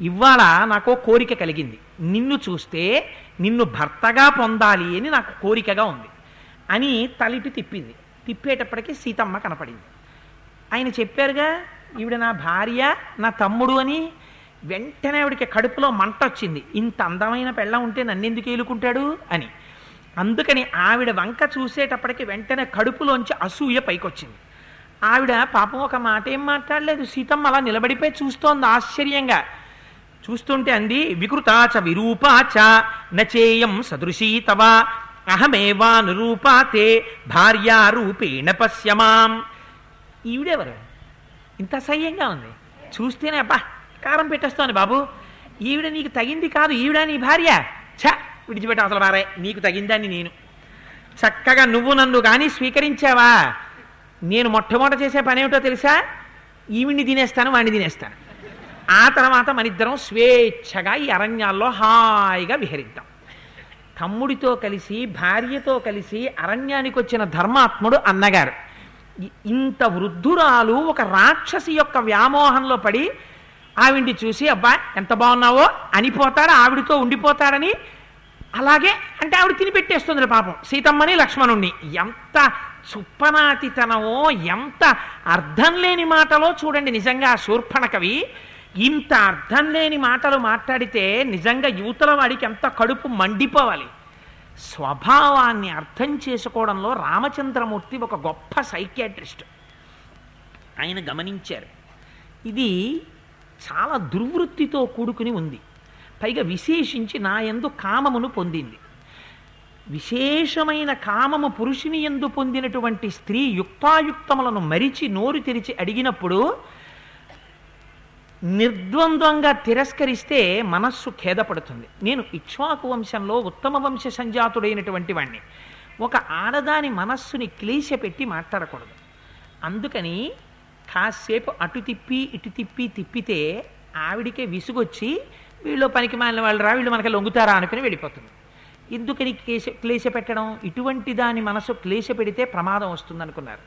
ఇవాళ నాకు కోరిక కలిగింది. నిన్ను చూస్తే నిన్ను భర్తగా పొందాలి అని నాకు కోరికగా ఉంది అని తలిపి తిప్పింది. తిప్పేటప్పటికి సీతమ్మ కనపడింది. ఆయన చెప్పారుగా ఈవిడ నా భార్య నా తమ్ముడు అని వెంటనే ఆవిడకి కడుపులో మంట వచ్చింది. ఇంత అందమైన పెళ్ళం ఉంటే నన్నెందుకు ఏలుకుంటాడు? అని. అందుకని ఆవిడ వంక చూసేటప్పటికి వెంటనే కడుపులోంచి అసూయ పైకొచ్చింది. ఆవిడ పాపం ఒక మాట ఏం మాట్లాడలేదు. సీతమ్మ అలా నిలబడిపోయి చూస్తోంది ఆశ్చర్యంగా. చూస్తుంటే అంది వికృతాచ విరూపాచ నచేయం సదృశీ తవ అహమేవా నిరూపాతే భార్యారూపేణ పశ్యమాం. ఈవిడెవరు ఇంత అసహ్యంగా ఉంది. చూస్తేనే అబ్బా కారం పెట్టేస్తాను బాబు. ఈవిడ నీకు తగింది కాదు ఈవిడ నీ భార్య. ఛ విడిచిపెట్ట అసలు మారే నీకు తగిందని నేను. చక్కగా నువ్వు నన్ను కానీ స్వీకరించావా? నేను మొట్టమొదట చేసే పని ఏమిటో తెలుసా? ఈవిడిని తినేస్తాను వాడిని తినేస్తాను. ఆ తర్వాత మనిద్దరం స్వేచ్ఛగా ఈ అరణ్యాల్లో హాయిగా విహరిద్దాం. తమ్ముడితో కలిసి భార్యతో కలిసి అరణ్యానికి వచ్చిన ధర్మాత్ముడు అన్నగారు. ఇంత వృద్ధురాలు ఒక రాక్షసి యొక్క వ్యామోహంలో పడి ఆవిడ్ని చూసి అబ్బా ఎంత బాగున్నావో? అనిపోతాడు? ఆవిడితో ఉండిపోతాడని? అలాగే అంటే ఆవిడ తినిపెట్టేస్తుంది పాపం. సీతమ్మని లక్ష్మణుణ్ణి. ఎంత చుప్పనాతితనమో ఎంత అర్థం లేని మాటలో చూడండి నిజంగా శూర్పణ శూర్పణకవి ఇంత అర్థం లేని మాటలు మాట్లాడితే నిజంగా యువతల వాడికి ఎంత కడుపు మండిపోవాలి. స్వభావాన్ని అర్థం చేసుకోవడంలో రామచంద్రమూర్తి ఒక గొప్ప సైకియాట్రిస్ట్. ఆయన గమనించారు. ఇది చాలా దుర్వృత్తితో కూడుకుని ఉంది. పైగా విశేషించి నా యందు కామమును పొందింది. విశేషమైన కామము పురుషుని ఎందు పొందినటువంటి స్త్రీ యుక్తాయుక్తములను మరిచి నోరు తెరిచి అడిగినప్పుడు నిర్ద్వంద్వంగా తిరస్కరిస్తే మనస్సు ఖేదపడుతుంది. నేను ఇక్ష్వాకు వంశంలో ఉత్తమ వంశ సంజాతుడైనటువంటి వాణ్ణి. ఒక ఆడదాని మనస్సుని క్లేశపెట్టి మాట్లాడకూడదు. అందుకని కాసేపు అటు తిప్పి ఇటు తిప్పి తిప్పితే ఆవిడికే విసుగొచ్చి వీళ్ళు పనికి మాలిన వాళ్ళు రా వీళ్ళు మనకి లొంగుతారా అనుకుని వెళ్ళిపోతుంది. ఎందుకని క్లేశ క్లేశ పెట్టడం ఇటువంటి దాని మనసు క్లేశ పెడితే ప్రమాదం వస్తుంది అనుకున్నారు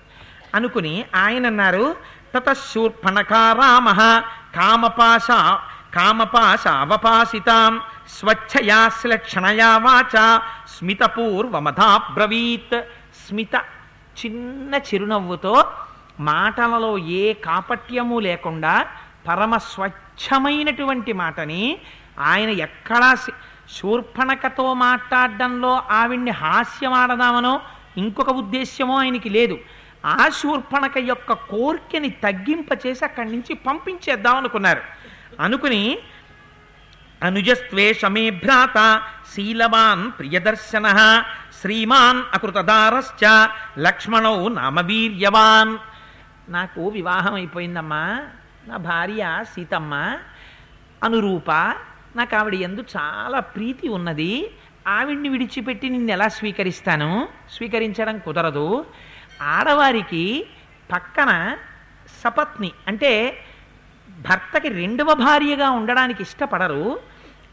అనుకుని ఆయన అన్నారు తతశూర్పణకారామ కామపాశ కామపాశావపాసితాం స్వచ్ఛయా శ్లక్షణయా వాచ స్మితపూర్వమధాబ్రవీత్. స్మిత చిన్న చిరునవ్వుతో మాటలలో ఏ కాపట్యము లేకుండా పరమ స్వచ్ఛమైనటువంటి మాటని ఆయన ఎక్కడా శూర్పణకతో మాట్లాడడంలో ఆవిడ్ని హాస్యమాడదామనో ఇంకొక ఉద్దేశ్యమో ఆయనకి లేదు. ఆ శూర్పణక యొక్క కోర్కెని తగ్గింపచేసి అక్కడి నుంచి పంపించేద్దాం అనుకున్నారు అనుకుని అనుజస్త్వేషమే భ్రాత శీలవాన్ ప్రియదర్శన శ్రీమాన్ అకృతదారశ్చ లక్ష్మణౌ నామవీర్యవాన్. నాకు వివాహం అయిపోయిందమ్మా. నా భార్య సీతమ్మ. అనురూప నాకు ఆవిడ ఎందు చాలా ప్రీతి ఉన్నది. ఆవిడ్ని విడిచిపెట్టి నిన్ను ఎలా స్వీకరిస్తాను? స్వీకరించడం కుదరదు. ఆడవారికి పక్కన సపత్ని అంటే భర్తకి రెండవ భార్యగా ఉండడానికి ఇష్టపడరు.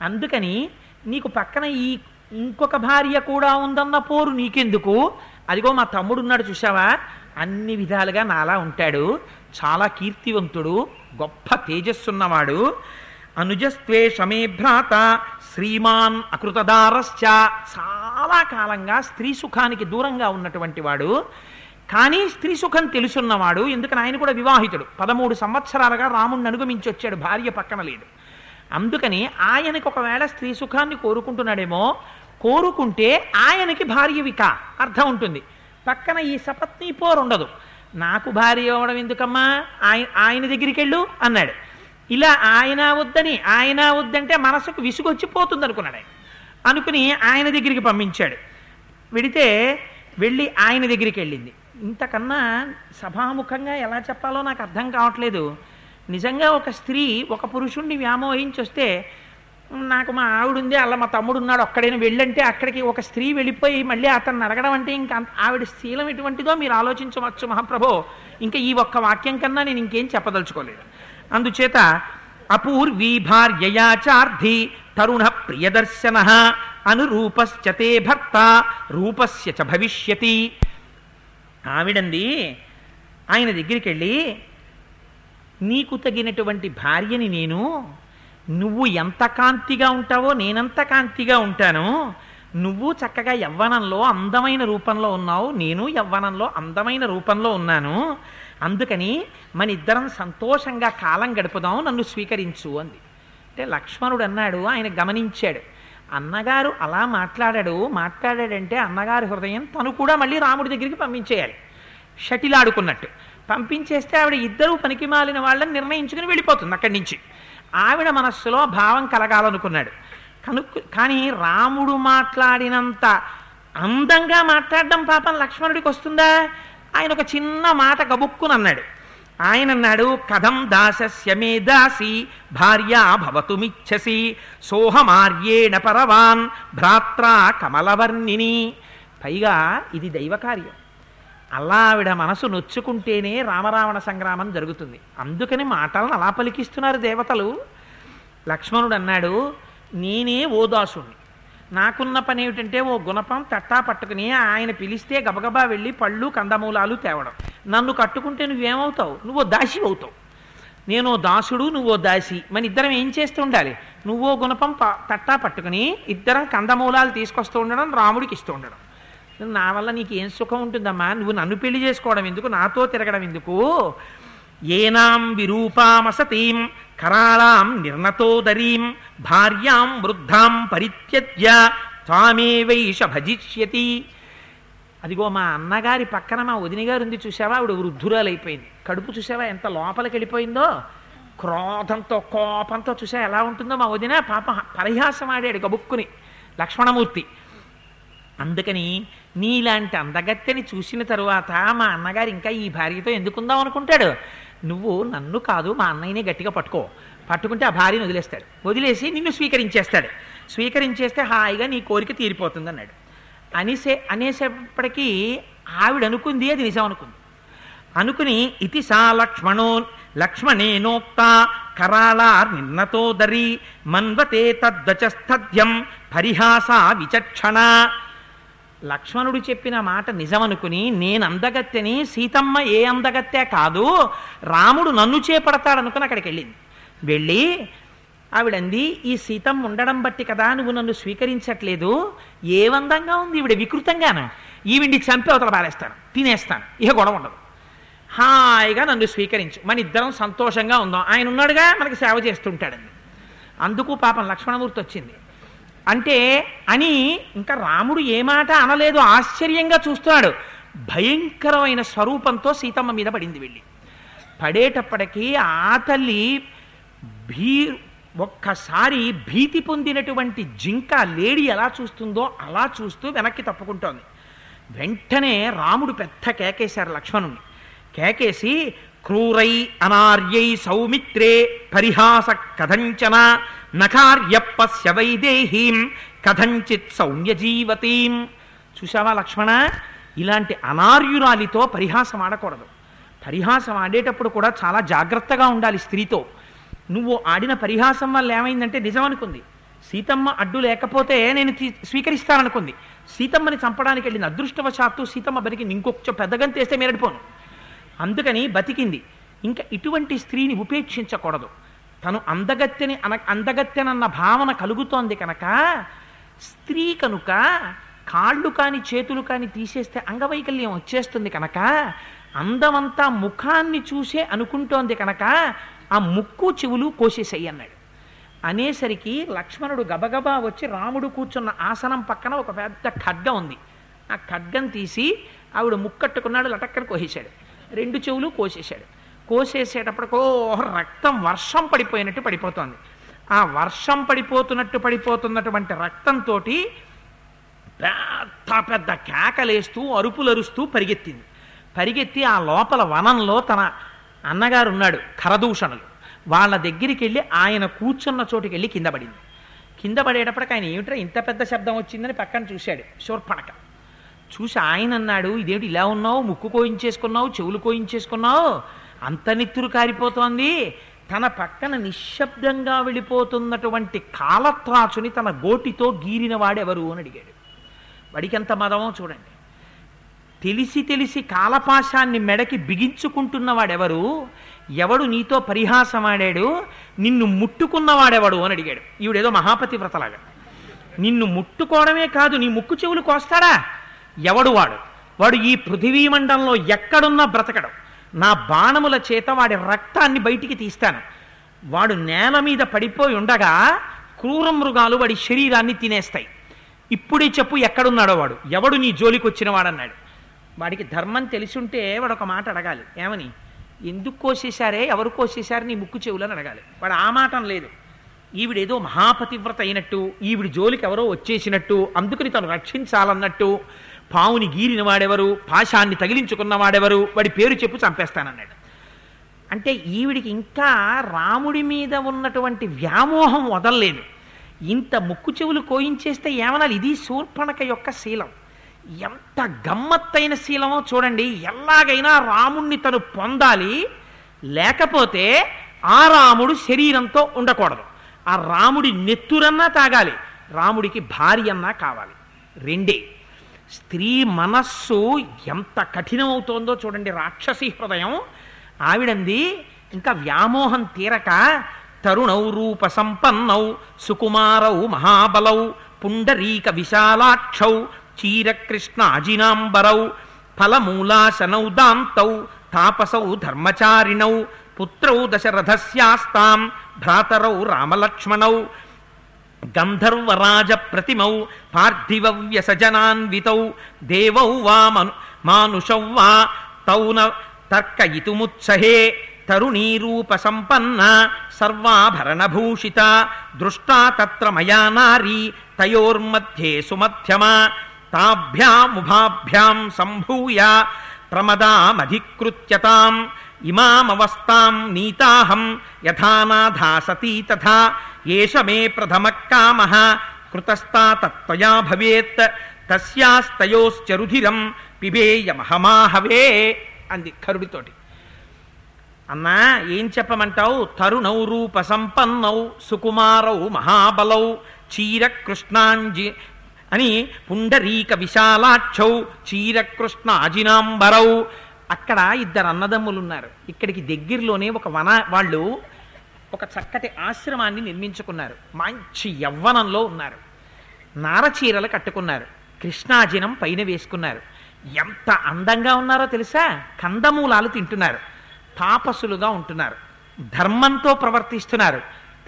అందుకని నీకు పక్కన ఈ ఇంకొక భార్య కూడా ఉందన్న పోరు నీకెందుకు? అదిగో మా తమ్ముడు ఉన్నాడు చూసావా అన్ని విధాలుగా నాలా ఉంటాడు. చాలా కీర్తివంతుడు గొప్ప తేజస్సున్నవాడు. అనుజస్త్వే శమే భ్రాత శ్రీమాన్ అకృతదారశ్చ చాలా కాలంగా స్త్రీ సుఖానికి దూరంగా ఉన్నటువంటి వాడు. కానీ స్త్రీ సుఖం తెలుసున్నవాడు ఎందుకని ఆయన కూడా వివాహితుడు. పదమూడు సంవత్సరాలుగా రాముణ్ణి అనుగమించి వచ్చాడు భార్య పక్కన లేదు. అందుకని ఆయనకు ఒకవేళ స్త్రీ సుఖాన్ని కోరుకుంటున్నాడేమో కోరుకుంటే ఆయనకి భార్య విక అర్థం ఉంటుంది. పక్కన ఈ సపత్ని పోరు ఉండదు. నాకు భార్య అవ్వడం ఎందుకమ్మా? ఆయన ఆయన దగ్గరికి వెళ్ళు అన్నాడు. ఇలా ఆయన వద్దని ఆయన వద్దంటే మనసుకు విసుగొచ్చిపోతుంది అనుకున్నాడు ఆయన. అనుకుని ఆయన దగ్గరికి పంపించాడు. వెడితే వెళ్ళి ఆయన దగ్గరికి వెళ్ళింది. ఇంతకన్నా సభాముఖంగా ఎలా చెప్పాలో నాకు అర్థం కావట్లేదు. నిజంగా ఒక స్త్రీ ఒక పురుషుణ్ణి వ్యామోహించి వస్తే నాకు మా ఆవిడుంది అలా మా తమ్ముడు ఉన్నాడు అక్కడైనా వెళ్ళంటే అక్కడికి ఒక స్త్రీ వెళ్ళిపోయి మళ్ళీ అతన్ని అడగడం అంటే ఇంకా ఆవిడ శీలం ఎటువంటిదో మీరు ఆలోచించవచ్చు మహాప్రభో. ఇంకా ఈ ఒక్క వాక్యం కన్నా నేను ఇంకేం చెప్పదలుచుకోలేదు. అందుచేత అపూర్వీ భార్యయాచార్థి తరుణ ప్రియదర్శన అనురూపశ్చతే భర్త రూపస్య చ భవిష్యతి. ఆవిడంది ఆయన దగ్గరికి వెళ్ళి నీకు తగినటువంటి భార్యని నేను నువ్వు ఎంత కాంతిగా ఉంటావో నేనంత కాంతిగా ఉంటాను. నువ్వు చక్కగా యవ్వనంలో అందమైన రూపంలో ఉన్నావు. నేను యవ్వనంలో అందమైన రూపంలో ఉన్నాను. అందుకని మన ఇద్దరం సంతోషంగా కాలం గడుపుదాం నన్ను స్వీకరించు అంది. అంటే లక్ష్మణుడు అన్నాడు ఆయన గమనించాడు. అన్నగారు అలా మాట్లాడాడు మాట్లాడాడంటే అన్నగారి హృదయం తను కూడా మళ్ళీ రాముడి దగ్గరికి పంపించేయాలి. షటిల్ ఆడుకున్నట్టు పంపించేస్తే ఆవిడ ఇద్దరూ పనికి మాలిన వాళ్ళని నిర్ణయించుకుని వెళ్ళిపోతుంది అక్కడి నుంచి. ఆవిడ మనస్సులో భావం కలగాలనుకున్నాడు. కనుక్కు కానీ రాముడు మాట్లాడినంత అందంగా మాట్లాడడం పాపం లక్ష్మణుడికి వస్తుందా? ఆయన ఒక చిన్న మాట గబుక్కుని అన్నాడు ఆయన అన్నాడు కథం దాసస్య మే దాసి భార్యా భవతుమిచ్చసి సోహమార్యేణ పరవాన్ భ్రాత్రా కమలవర్ణిని. పైగా ఇది దైవకార్యం. అలా ఆవిడ మనసు నొచ్చుకుంటేనే రామరావణ సంగ్రామం జరుగుతుంది. అందుకని మాటలను అలా పలికిస్తున్నారు దేవతలు. లక్ష్మణుడు అన్నాడు నేనే ఓదాసుణ్ణి నాకున్న పని ఏమిటంటే ఓ గుణపం తట్టా పట్టుకుని ఆయన పిలిస్తే గబగబా వెళ్ళి పళ్ళు కందమూలాలు తేవడం. నన్ను కట్టుకుంటే నువ్వేమవుతావు? నువ్వు దాసి అవుతావు. నేను ఓ దాసుడు నువ్వో దాసి. మన ఇద్దరం ఏం చేస్తూ ఉండాలి? నువ్వో గుణపం ప- తట్టా పట్టుకుని ఇద్దరం కందమూలాలు తీసుకొస్తూ ఉండడం రాముడికి ఇస్తూ ఉండడం. నా వల్ల నీకు ఏం సుఖం ఉంటుందమ్మా? నువ్వు నన్ను పెళ్ళి చేసుకోవడం ఎందుకు? నాతో తిరగడం ఎందుకు? ఏనాం విరూపామసతీం కరాళాం నిర్ణతోదరీం భార్యాం వృద్ధాం పరిత్యజ్య త్వామేవైష భజిష్యతి అదిగో మా అన్నగారి పక్కన మా వదినగారు ఉంది చూసావా ఆవిడ వృద్ధురాలైపోయింది. కడుపు చూసావా ఎంత లోపలికి వెళ్ళిపోయిందో? క్రోధంతో కోపంతో చూసా ఎలా ఉంటుందో మా వదిన? పాప పరిహాసం ఆడాడు గబుక్కుని లక్ష్మణమూర్తి. అందుకని నీలాంటి అందగత్తెని చూసిన తరువాత మా అన్నగారు ఇంకా ఈ భార్యతో ఎందుకుందాం అనుకుంటాడు? నువ్వు నన్ను కాదు మా అన్నయ్యనే గట్టిగా పట్టుకో. పట్టుకుంటే ఆ భార్యను వదిలేస్తాడు. వదిలేసి నిన్ను స్వీకరించేస్తాడు. స్వీకరించేస్తే హాయిగా నీ కోరిక తీరిపోతుంది అన్నాడు అనేసే అనేసేపటికీ ఆవిడ అనుకుంది అది నిజం అనుకుంది. అనుకుని ఇతి సా లక్ష్మణో లక్ష్మణేనోక్త కరాళార్ నిన్నతోదరి మన్వతే తద్దచస్థద్యం పరిహాస విచక్షణ లక్ష్మణుడు చెప్పిన మాట నిజమనుకుని నేను అందగత్తెని సీతమ్మ ఏ అందగత్తె కాదు రాముడు నన్ను చేపడతాడనుకుని అక్కడికి వెళ్ళింది. వెళ్ళి ఆవిడంది ఈ సీతమ్మ ఉండడం బట్టి కదా నువ్వు నన్ను స్వీకరించట్లేదు ఏవందంగా ఉంది ఈవిడ వికృతంగాను? ఈవిడి చంపి అవతల పారేస్తాను తినేస్తాను ఇక గొడవ ఉండదు. హాయిగా నన్ను స్వీకరించు మన ఇద్దరం సంతోషంగా ఉందాం. ఆయన ఉన్నాడుగా మనకి సేవ చేస్తుంటాడండి అందుకు పాపం లక్ష్మణమూర్తి వచ్చింది. అంటే అని ఇంకా రాముడు ఏ మాట అనలేదు ఆశ్చర్యంగా చూస్తున్నాడు. భయంకరమైన స్వరూపంతో సీతమ్మ మీద పడింది వెళ్ళి. పడేటప్పటికీ ఆ తల్లి భీ ఒక్కసారి భీతి పొందినటువంటి జింక లేడి ఎలా చూస్తుందో అలా చూస్తూ వెనక్కి తప్పుకుంటోంది. వెంటనే రాముడు పెద్ద కేకేశారు లక్ష్మణుని కేకేసి క్రూరై అనార్యై సౌమిత్రే పరిహాస కథంచన నకార్యప్పస్య వైదేహీం కథంచిత్ సౌమ్యజీవతీం. చూసావా లక్ష్మణ? ఇలాంటి అనార్యురాలితో పరిహాసం ఆడకూడదు. పరిహాసం ఆడేటప్పుడు కూడా చాలా జాగ్రత్తగా ఉండాలి స్త్రీతో. నువ్వు ఆడిన పరిహాసం వల్ల ఏమైందంటే నిజం అనుకుంది సీతమ్మ అడ్డు లేకపోతే నేను స్వీకరిస్తాననుకుంది. సీతమ్మని చంపడానికి వెళ్ళిన అదృష్టవశాత్తు సీతమ్మ బతికి ఇంకొక పెద్దగంతేస్తే మేరడిపోను. అందుకని బతికింది. ఇంకా ఇటువంటి స్త్రీని ఉపేక్షించకూడదు. తను అందగత్తెని అన అందగత్తెనన్న భావన కలుగుతోంది కనుక స్త్రీ కనుక కాళ్ళు కాని చేతులు కాని తీసేస్తే అంగవైకల్యం వచ్చేస్తుంది కనుక అందమంతా ముఖాన్ని చూసే అనుకుంటోంది కనుక ఆ ముక్కు చెవులు కోసేసేయి అన్నాడు. అనేసరికి లక్ష్మణుడు గబగబా వచ్చి రాముడు కూర్చున్న ఆసనం పక్కన ఒక పెద్ద ఖడ్గం ఉంది. ఆ ఖడ్గం తీసి ఆవిడ ముక్కట్టుకున్నాడు లటక్కన కోసేశాడు. రెండు చెవులు కోసేశాడు. కోసేసేటప్పటికో రక్తం వర్షం పడిపోయినట్టు పడిపోతోంది. ఆ వర్షం పడిపోతున్నట్టు పడిపోతున్నటువంటి రక్తంతో పెద్ద పెద్ద కేకలేస్తూ అరుపులరుస్తూ పరిగెత్తింది. పరిగెత్తి ఆ లోపల వనంలో తన అన్నగారు ఉన్నాడు ఖరదూషణులు వాళ్ళ దగ్గరికి వెళ్ళి ఆయన కూర్చున్న చోటుకి వెళ్ళి కింద పడింది. కింద పడేటప్పటికి ఆయన ఏమిట్రా ఇంత పెద్ద శబ్దం వచ్చిందని పక్కన చూశాడు శూర్పణక. చూసి ఆయన అన్నాడు ఇదేమిటి ఇలా ఉన్నావు? ముక్కు కోయించేసుకున్నావు? చెవులు కోయించేసుకున్నావు? అంత నిత్తురు కారిపోతోంది. తన పక్కన నిశ్శబ్దంగా వెళ్ళిపోతున్నటువంటి కాలత్రాచుని తన గోటితో గీరిన వాడెవరు అని అడిగాడు. వాడికి ఎంత మదమో చూడండి. తెలిసి తెలిసి కాలపాశాన్ని మెడకి బిగించుకుంటున్న వాడెవరు? ఎవడు నీతో పరిహాసమాడాడు నిన్ను ముట్టుకున్నవాడెవడు అని అడిగాడు. ఈవిడేదో మహాపతి వ్రతలాగా. నిన్ను ముట్టుకోవడమే కాదు నీ ముక్కు చెవులు కోస్తాడా? ఎవడు వాడు? వాడు ఈ పృథివీ మండలంలో ఎక్కడున్నా బ్రతకడం. నా బాణముల చేత వాడి రక్తాన్ని బయటికి తీస్తాను. వాడు నేల మీద పడిపోయి ఉండగా క్రూర మృగాలు వాడి శరీరాన్ని తినేస్తాయి. ఇప్పుడే చెప్పు ఎక్కడున్నాడో వాడు. ఎవడు నీ జోలికి వచ్చినవాడన్నాడు వాడికి ధర్మం తెలిసి ఉంటే వాడు ఒక మాట అడగాలి. ఏమని? ఎందుకు కోసేశారే? ఎవరు కోసేశారు? నీ ముక్కు చెవులని అడగాలి. వాడు ఆ మాటం లేదు ఈవిడేదో మహాపతివ్రత అయినట్టు ఈవిడి జోలికి ఎవరో వచ్చేసినట్టు అందుకని తను రక్షించాలన్నట్టు పావుని గీరిన వాడెవరు? పాశాన్ని తగిలించుకున్న వాడెవరు? వాడి పేరు చెప్పు చంపేస్తానన్నాడు. అంటే ఈవిడికి ఇంకా రాముడి మీద ఉన్నటువంటి వ్యామోహం వదలలేదు. ఇంత ముక్కు చెవులు కోయించేస్తే ఏమనాలి? ఇది శూర్పణక యొక్క శీలం. ఎంత గమ్మత్తైన శీలమో చూడండి. ఎలాగైనా రాముణ్ణి తను పొందాలి. లేకపోతే ఆ రాముడు శరీరంతో ఉండకూడదు. ఆ రాముడి నెత్తురన్నా తాగాలి. రాముడికి భార్య అన్నా కావాలి. రెండే. స్త్రీ మనస్సు ఎంత కఠినమవుతోందో చూడండి రాక్షసి హృదయం. ఆవిడంది ఇంకా వ్యామోహం తీరక తరుణౌ రూప సంపన్నౌ సుకుమారౌ మహాబలౌ పుండరీక విశాలాక్షౌ చీరకృష్ణాజినాంబరౌ ఫలమూలాశనౌ దాంతౌ తాపసౌ ధర్మచారిణౌ పుత్రౌ దశరథస్యాస్తాం భ్రాతరౌ రామలక్ష్మణౌ గంధర్వరాజ ప్రతిమౌ పార్థివ వ్యసజనాన్వితౌ దేవౌ వా మను మానుషౌ వా తౌన తర్కయితుముత్సహే తరుణీరూప సంపన్న సర్వాభరణభూషిత దృష్టా తత్ర మయా నారీ తయోర్మధ్యే సుమధ్యమా తాభ్యాముభాభ్యాం సంభూయ ప్రమదామధికృత్యతాం ఇమామవస్థాం నీతాహం యథానాథా సతీ తథా ఏష మే ప్రథమ కామ కృతస్థాతత్వయా భవేత్ తస్యాస్తయోశ్చరుధిరం పిబేయమహమాహవే అంది కరుడితోటి. అన్నా ఏం చెప్పమంటావు? తరుణౌ రూప సంపన్నౌ సుకుమారౌ మహాబలౌ చీరకృష్ణాంజి అని పుండరీక విశాలాక్షౌ చీర అజినాంబరౌ అక్కడ ఇద్దరు అన్నదమ్ములు ఉన్నారు ఇక్కడికి దగ్గరలోనే ఒక వన వాళ్ళు ఒక చక్కటి ఆశ్రమాన్ని నిర్మించుకున్నారు. మంచి యవ్వనంలో ఉన్నారు. నారచీరలు కట్టుకున్నారు. కృష్ణాజినం పైన వేసుకున్నారు. ఎంత అందంగా ఉన్నారో తెలుసా? కందమూలాలు తింటున్నారు. తాపసులుగా ఉంటున్నారు. ధర్మంతో ప్రవర్తిస్తున్నారు.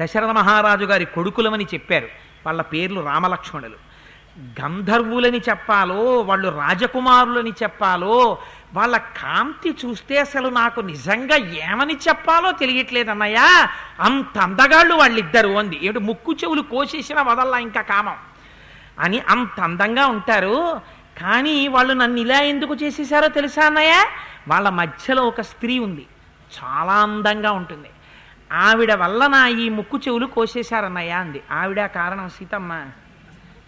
దశరథ మహారాజు గారి కొడుకులమని చెప్పారు. వాళ్ళ పేర్లు రామలక్ష్మణులు. గంధర్వులని చెప్పాలో వాళ్ళు రాజకుమారులని చెప్పాలో వాళ్ళ కాంతి చూస్తే అసలు నాకు నిజంగా ఏమని చెప్పాలో తెలియట్లేదన్నయ్యా. అంత అందగాళ్ళు వాళ్ళిద్దరు అంది. ఏడు ముక్కు చెవులు కోసేసిన వదల్లా ఇంకా కామం. అని అంత అందంగా ఉంటారు. కానీ వాళ్ళు నన్ను ఇలా ఎందుకు చేసేసారో తెలుసా అన్నయ్య? వాళ్ళ మధ్యలో ఒక స్త్రీ ఉంది. చాలా అందంగా ఉంటుంది. ఆవిడ వల్ల నా ఈ ముక్కు చెవులు కోసేశారన్నయ్య అంది. ఆవిడ కారణం సీతమ్మ.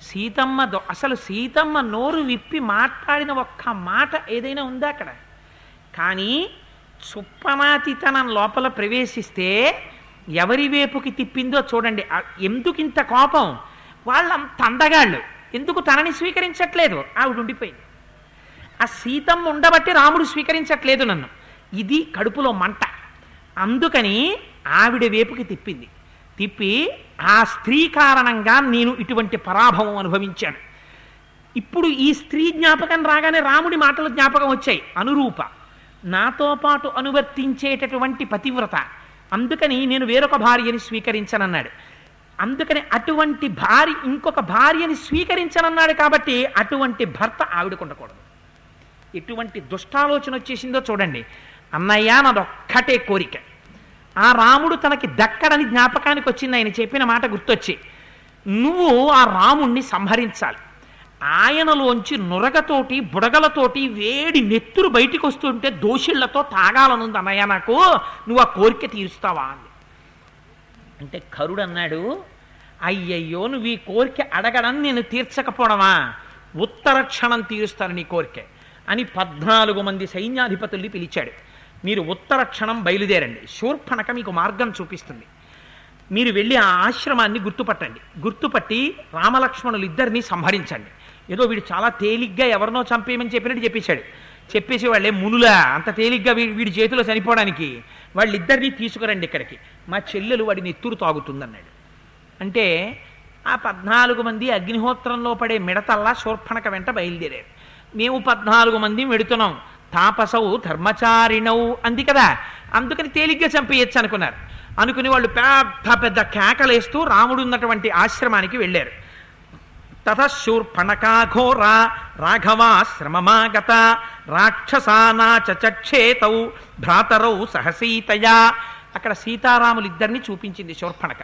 సీతమ్మ అసలు సీతమ్మ నోరు విప్పి మాట్లాడిన ఒక్క మాట ఏదైనా ఉందా అక్కడ? కానీ సుప్పనాతితనం లోపల ప్రవేశిస్తే ఎవరి వైపుకి తిప్పిందో చూడండి. ఎందుకింత ఎందుకు ఇంత కోపం? వాళ్ళంత అందగాళ్ళు ఎందుకు తనని స్వీకరించట్లేదు? ఆవిడ ఉండిపోయింది. ఆ సీతమ్మ ఉండబట్టి రాముడు స్వీకరించట్లేదు నన్ను. ఇది కడుపులో మంట. అందుకని ఆవిడ వైపుకి తిప్పింది. తిప్పి ఆ స్త్రీ కారణంగా నేను ఇటువంటి పరాభవం అనుభవించాను. ఇప్పుడు ఈ స్త్రీ జ్ఞాపకం రాగానే రాముడి మాటలు జ్ఞాపకం వచ్చాయి. అనురూప నాతో పాటు అనువర్తించేటటువంటి పతివ్రత. అందుకని నేను వేరొక భార్యని స్వీకరించనన్నాడు. అందుకని అటువంటి భార్య ఇంకొక భార్యని స్వీకరించనన్నాడు కాబట్టి అటువంటి భర్త ఆవిడకు ఉండకూడదు. ఎటువంటి దుష్టాలోచన వచ్చేసిందో చూడండి. అన్నయ్య నాదొక్కటే కోరిక. ఆ రాముడు తనకి దక్కడని జ్ఞాపకానికి వచ్చింది ఆయన చెప్పిన మాట గుర్తొచ్చి. నువ్వు ఆ రాముణ్ణి సంహరించాలి. ఆయనలోంచి నురగతోటి బుడగలతోటి వేడి నెత్తురు బయటికి వస్తుంటే దోషుళ్ళతో తాగాలనుంది అన్నయ్య నాకు. నువ్వు ఆ కోరిక తీరుస్తావా అని. అంటే కరుడు అన్నాడు అయ్యయ్యో నువ్వు ఈ కోరిక అడగడం నేను తీర్చకపోవడమా? ఉత్తర క్షణం తీరుస్తాను నీ కోరిక అని పద్నాలుగు మంది సైన్యాధిపతుల్ని పిలిచాడు. మీరు ఉత్తర క్షణం బయలుదేరండి. శూర్పణక మీకు మార్గం చూపిస్తుంది. మీరు వెళ్ళి ఆ ఆశ్రమాన్ని గుర్తుపట్టండి. గుర్తుపట్టి రామలక్ష్మణులు ఇద్దరిని సంహరించండి. ఏదో వీడు చాలా తేలిగ్గా ఎవరినో చంపేయమని చెప్పినట్టు చెప్పేశాడు. చెప్పేసి వాళ్ళే మునులా అంత తేలిగ్గా వీడి చేతిలో చనిపోవడానికి వాళ్ళిద్దరినీ తీసుకురండి ఇక్కడికి. మా చెల్లెలు వాడి నెత్తురు తాగుతుందన్నాడు. అంటే ఆ పద్నాలుగు మంది అగ్నిహోత్రంలో పడే మిడతల్లా శూర్పణక వెంట బయలుదేరారు. మేము పద్నాలుగు మంది మెడుతున్నాం. తాపసౌ ధర్మచారిణౌ అంది కదా. అందుకని తేలిగ్గా చంపేయచ్చు అనుకున్నారు అనుకుని వాళ్ళు పెద్ద పెద్ద కేకలేస్తూ రాముడు ఉన్నటువంటి ఆశ్రమానికి వెళ్ళారు. తతశూర్పణకాఘోర రాఘవాశ్రమమాగత రాక్షసానా చక్షేతౌ భ్రాతరౌ సహసీతయా. అక్కడ సీతారాములిద్దరిని చూపించింది శూర్పణక.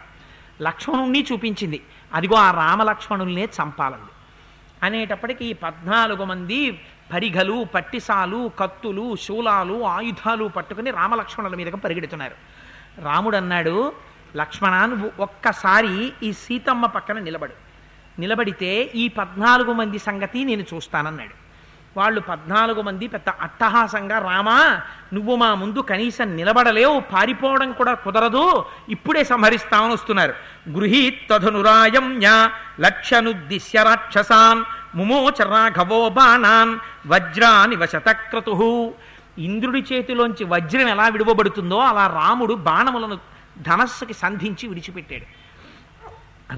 లక్ష్మణుణ్ణి చూపించింది. అదిగో ఆ రామలక్ష్మణుల్నే చంపాలంది. అనేటప్పటికీ ఈ పద్నాలుగు మంది పరిఘలు పట్టిసాలు కత్తులు శూలాలు ఆయుధాలు పట్టుకుని రామలక్ష్మణుల మీదకి పరిగెడుతున్నారు. రాముడు అన్నాడు లక్ష్మణ నువ్వు ఒక్కసారి ఈ సీతమ్మ పక్కన నిలబడు. నిలబడితే ఈ పద్నాలుగు మంది సంగతి నేను చూస్తానన్నాడు. వాళ్ళు పద్నాలుగు మంది పెద్ద అట్టహాసంగా రామా నువ్వు మా ముందు కనీసం నిలబడలేవు పారిపోవడం కూడా కుదరదు ఇప్పుడే సంహరిస్తామని వస్తున్నారు. గృహీత్ తధనురాయమ్య లక్ష్యనుద్దిశ్య రాక్షసాన్ ముమోచరాఘవో బాణాన్ వజ్రాని వశతక్రతు. ఇంద్రుడి చేతిలోంచి వజ్రం ఎలా విడువబడుతుందో అలా రాముడు బాణములను ధనస్సుకి సంధించి విడిచిపెట్టాడు.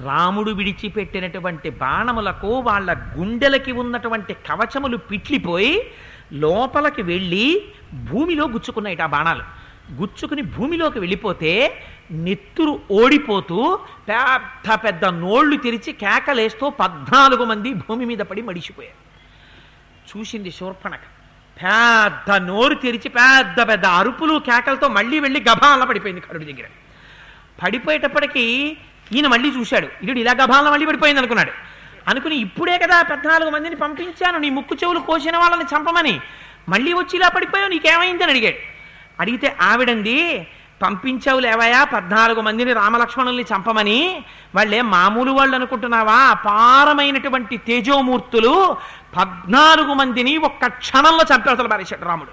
రాముడు విడిచిపెట్టినటువంటి బాణములకు వాళ్ళ గుండెలకి ఉన్నటువంటి కవచములు పిట్లిపోయి లోపలికి వెళ్ళి భూమిలో గుచ్చుకున్నాయి ఆ బాణాలు. గుచ్చుకుని భూమిలోకి వెళ్ళిపోతే నెత్తురు ఓడిపోతూ పెద్ద పెద్ద నోళ్ళు తెరిచి కేకలేస్తూ పద్నాలుగు మంది భూమి మీద పడి మడిచిపోయారు. చూసింది శూర్పణక పెద్ద నోరు తెరిచి పెద్ద పెద్ద అరుపులు కేకలతో మళ్ళీ వెళ్ళి గభాల పడిపోయింది కరుడి దగ్గర. పడిపోయేటప్పటికీ ఈయన మళ్ళీ చూశాడు. ఇడు ఇలా గభాల మళ్ళీ పడిపోయింది అనుకున్నాడు. అనుకుని ఇప్పుడే కదా పద్నాలుగు మందిని పంపించాను నీ ముక్కు చెవులు కోసిన వాళ్ళని చంపమని. మళ్ళీ వచ్చి ఇలా పడిపోయావు నీకేమైందని అడిగాడు. అడిగితే ఆవిడంది పంపించావు లేవయా? పద్నాలుగు మందిని రామలక్ష్మణుల్ని చంపమని. వాళ్ళే మామూలు వాళ్ళు అనుకుంటున్నావా? అపారమైనటువంటి తేజోమూర్తులు పద్నాలుగు మందిని ఒక్క క్షణంలో చంపేవతలు పారేశాడు రాముడు.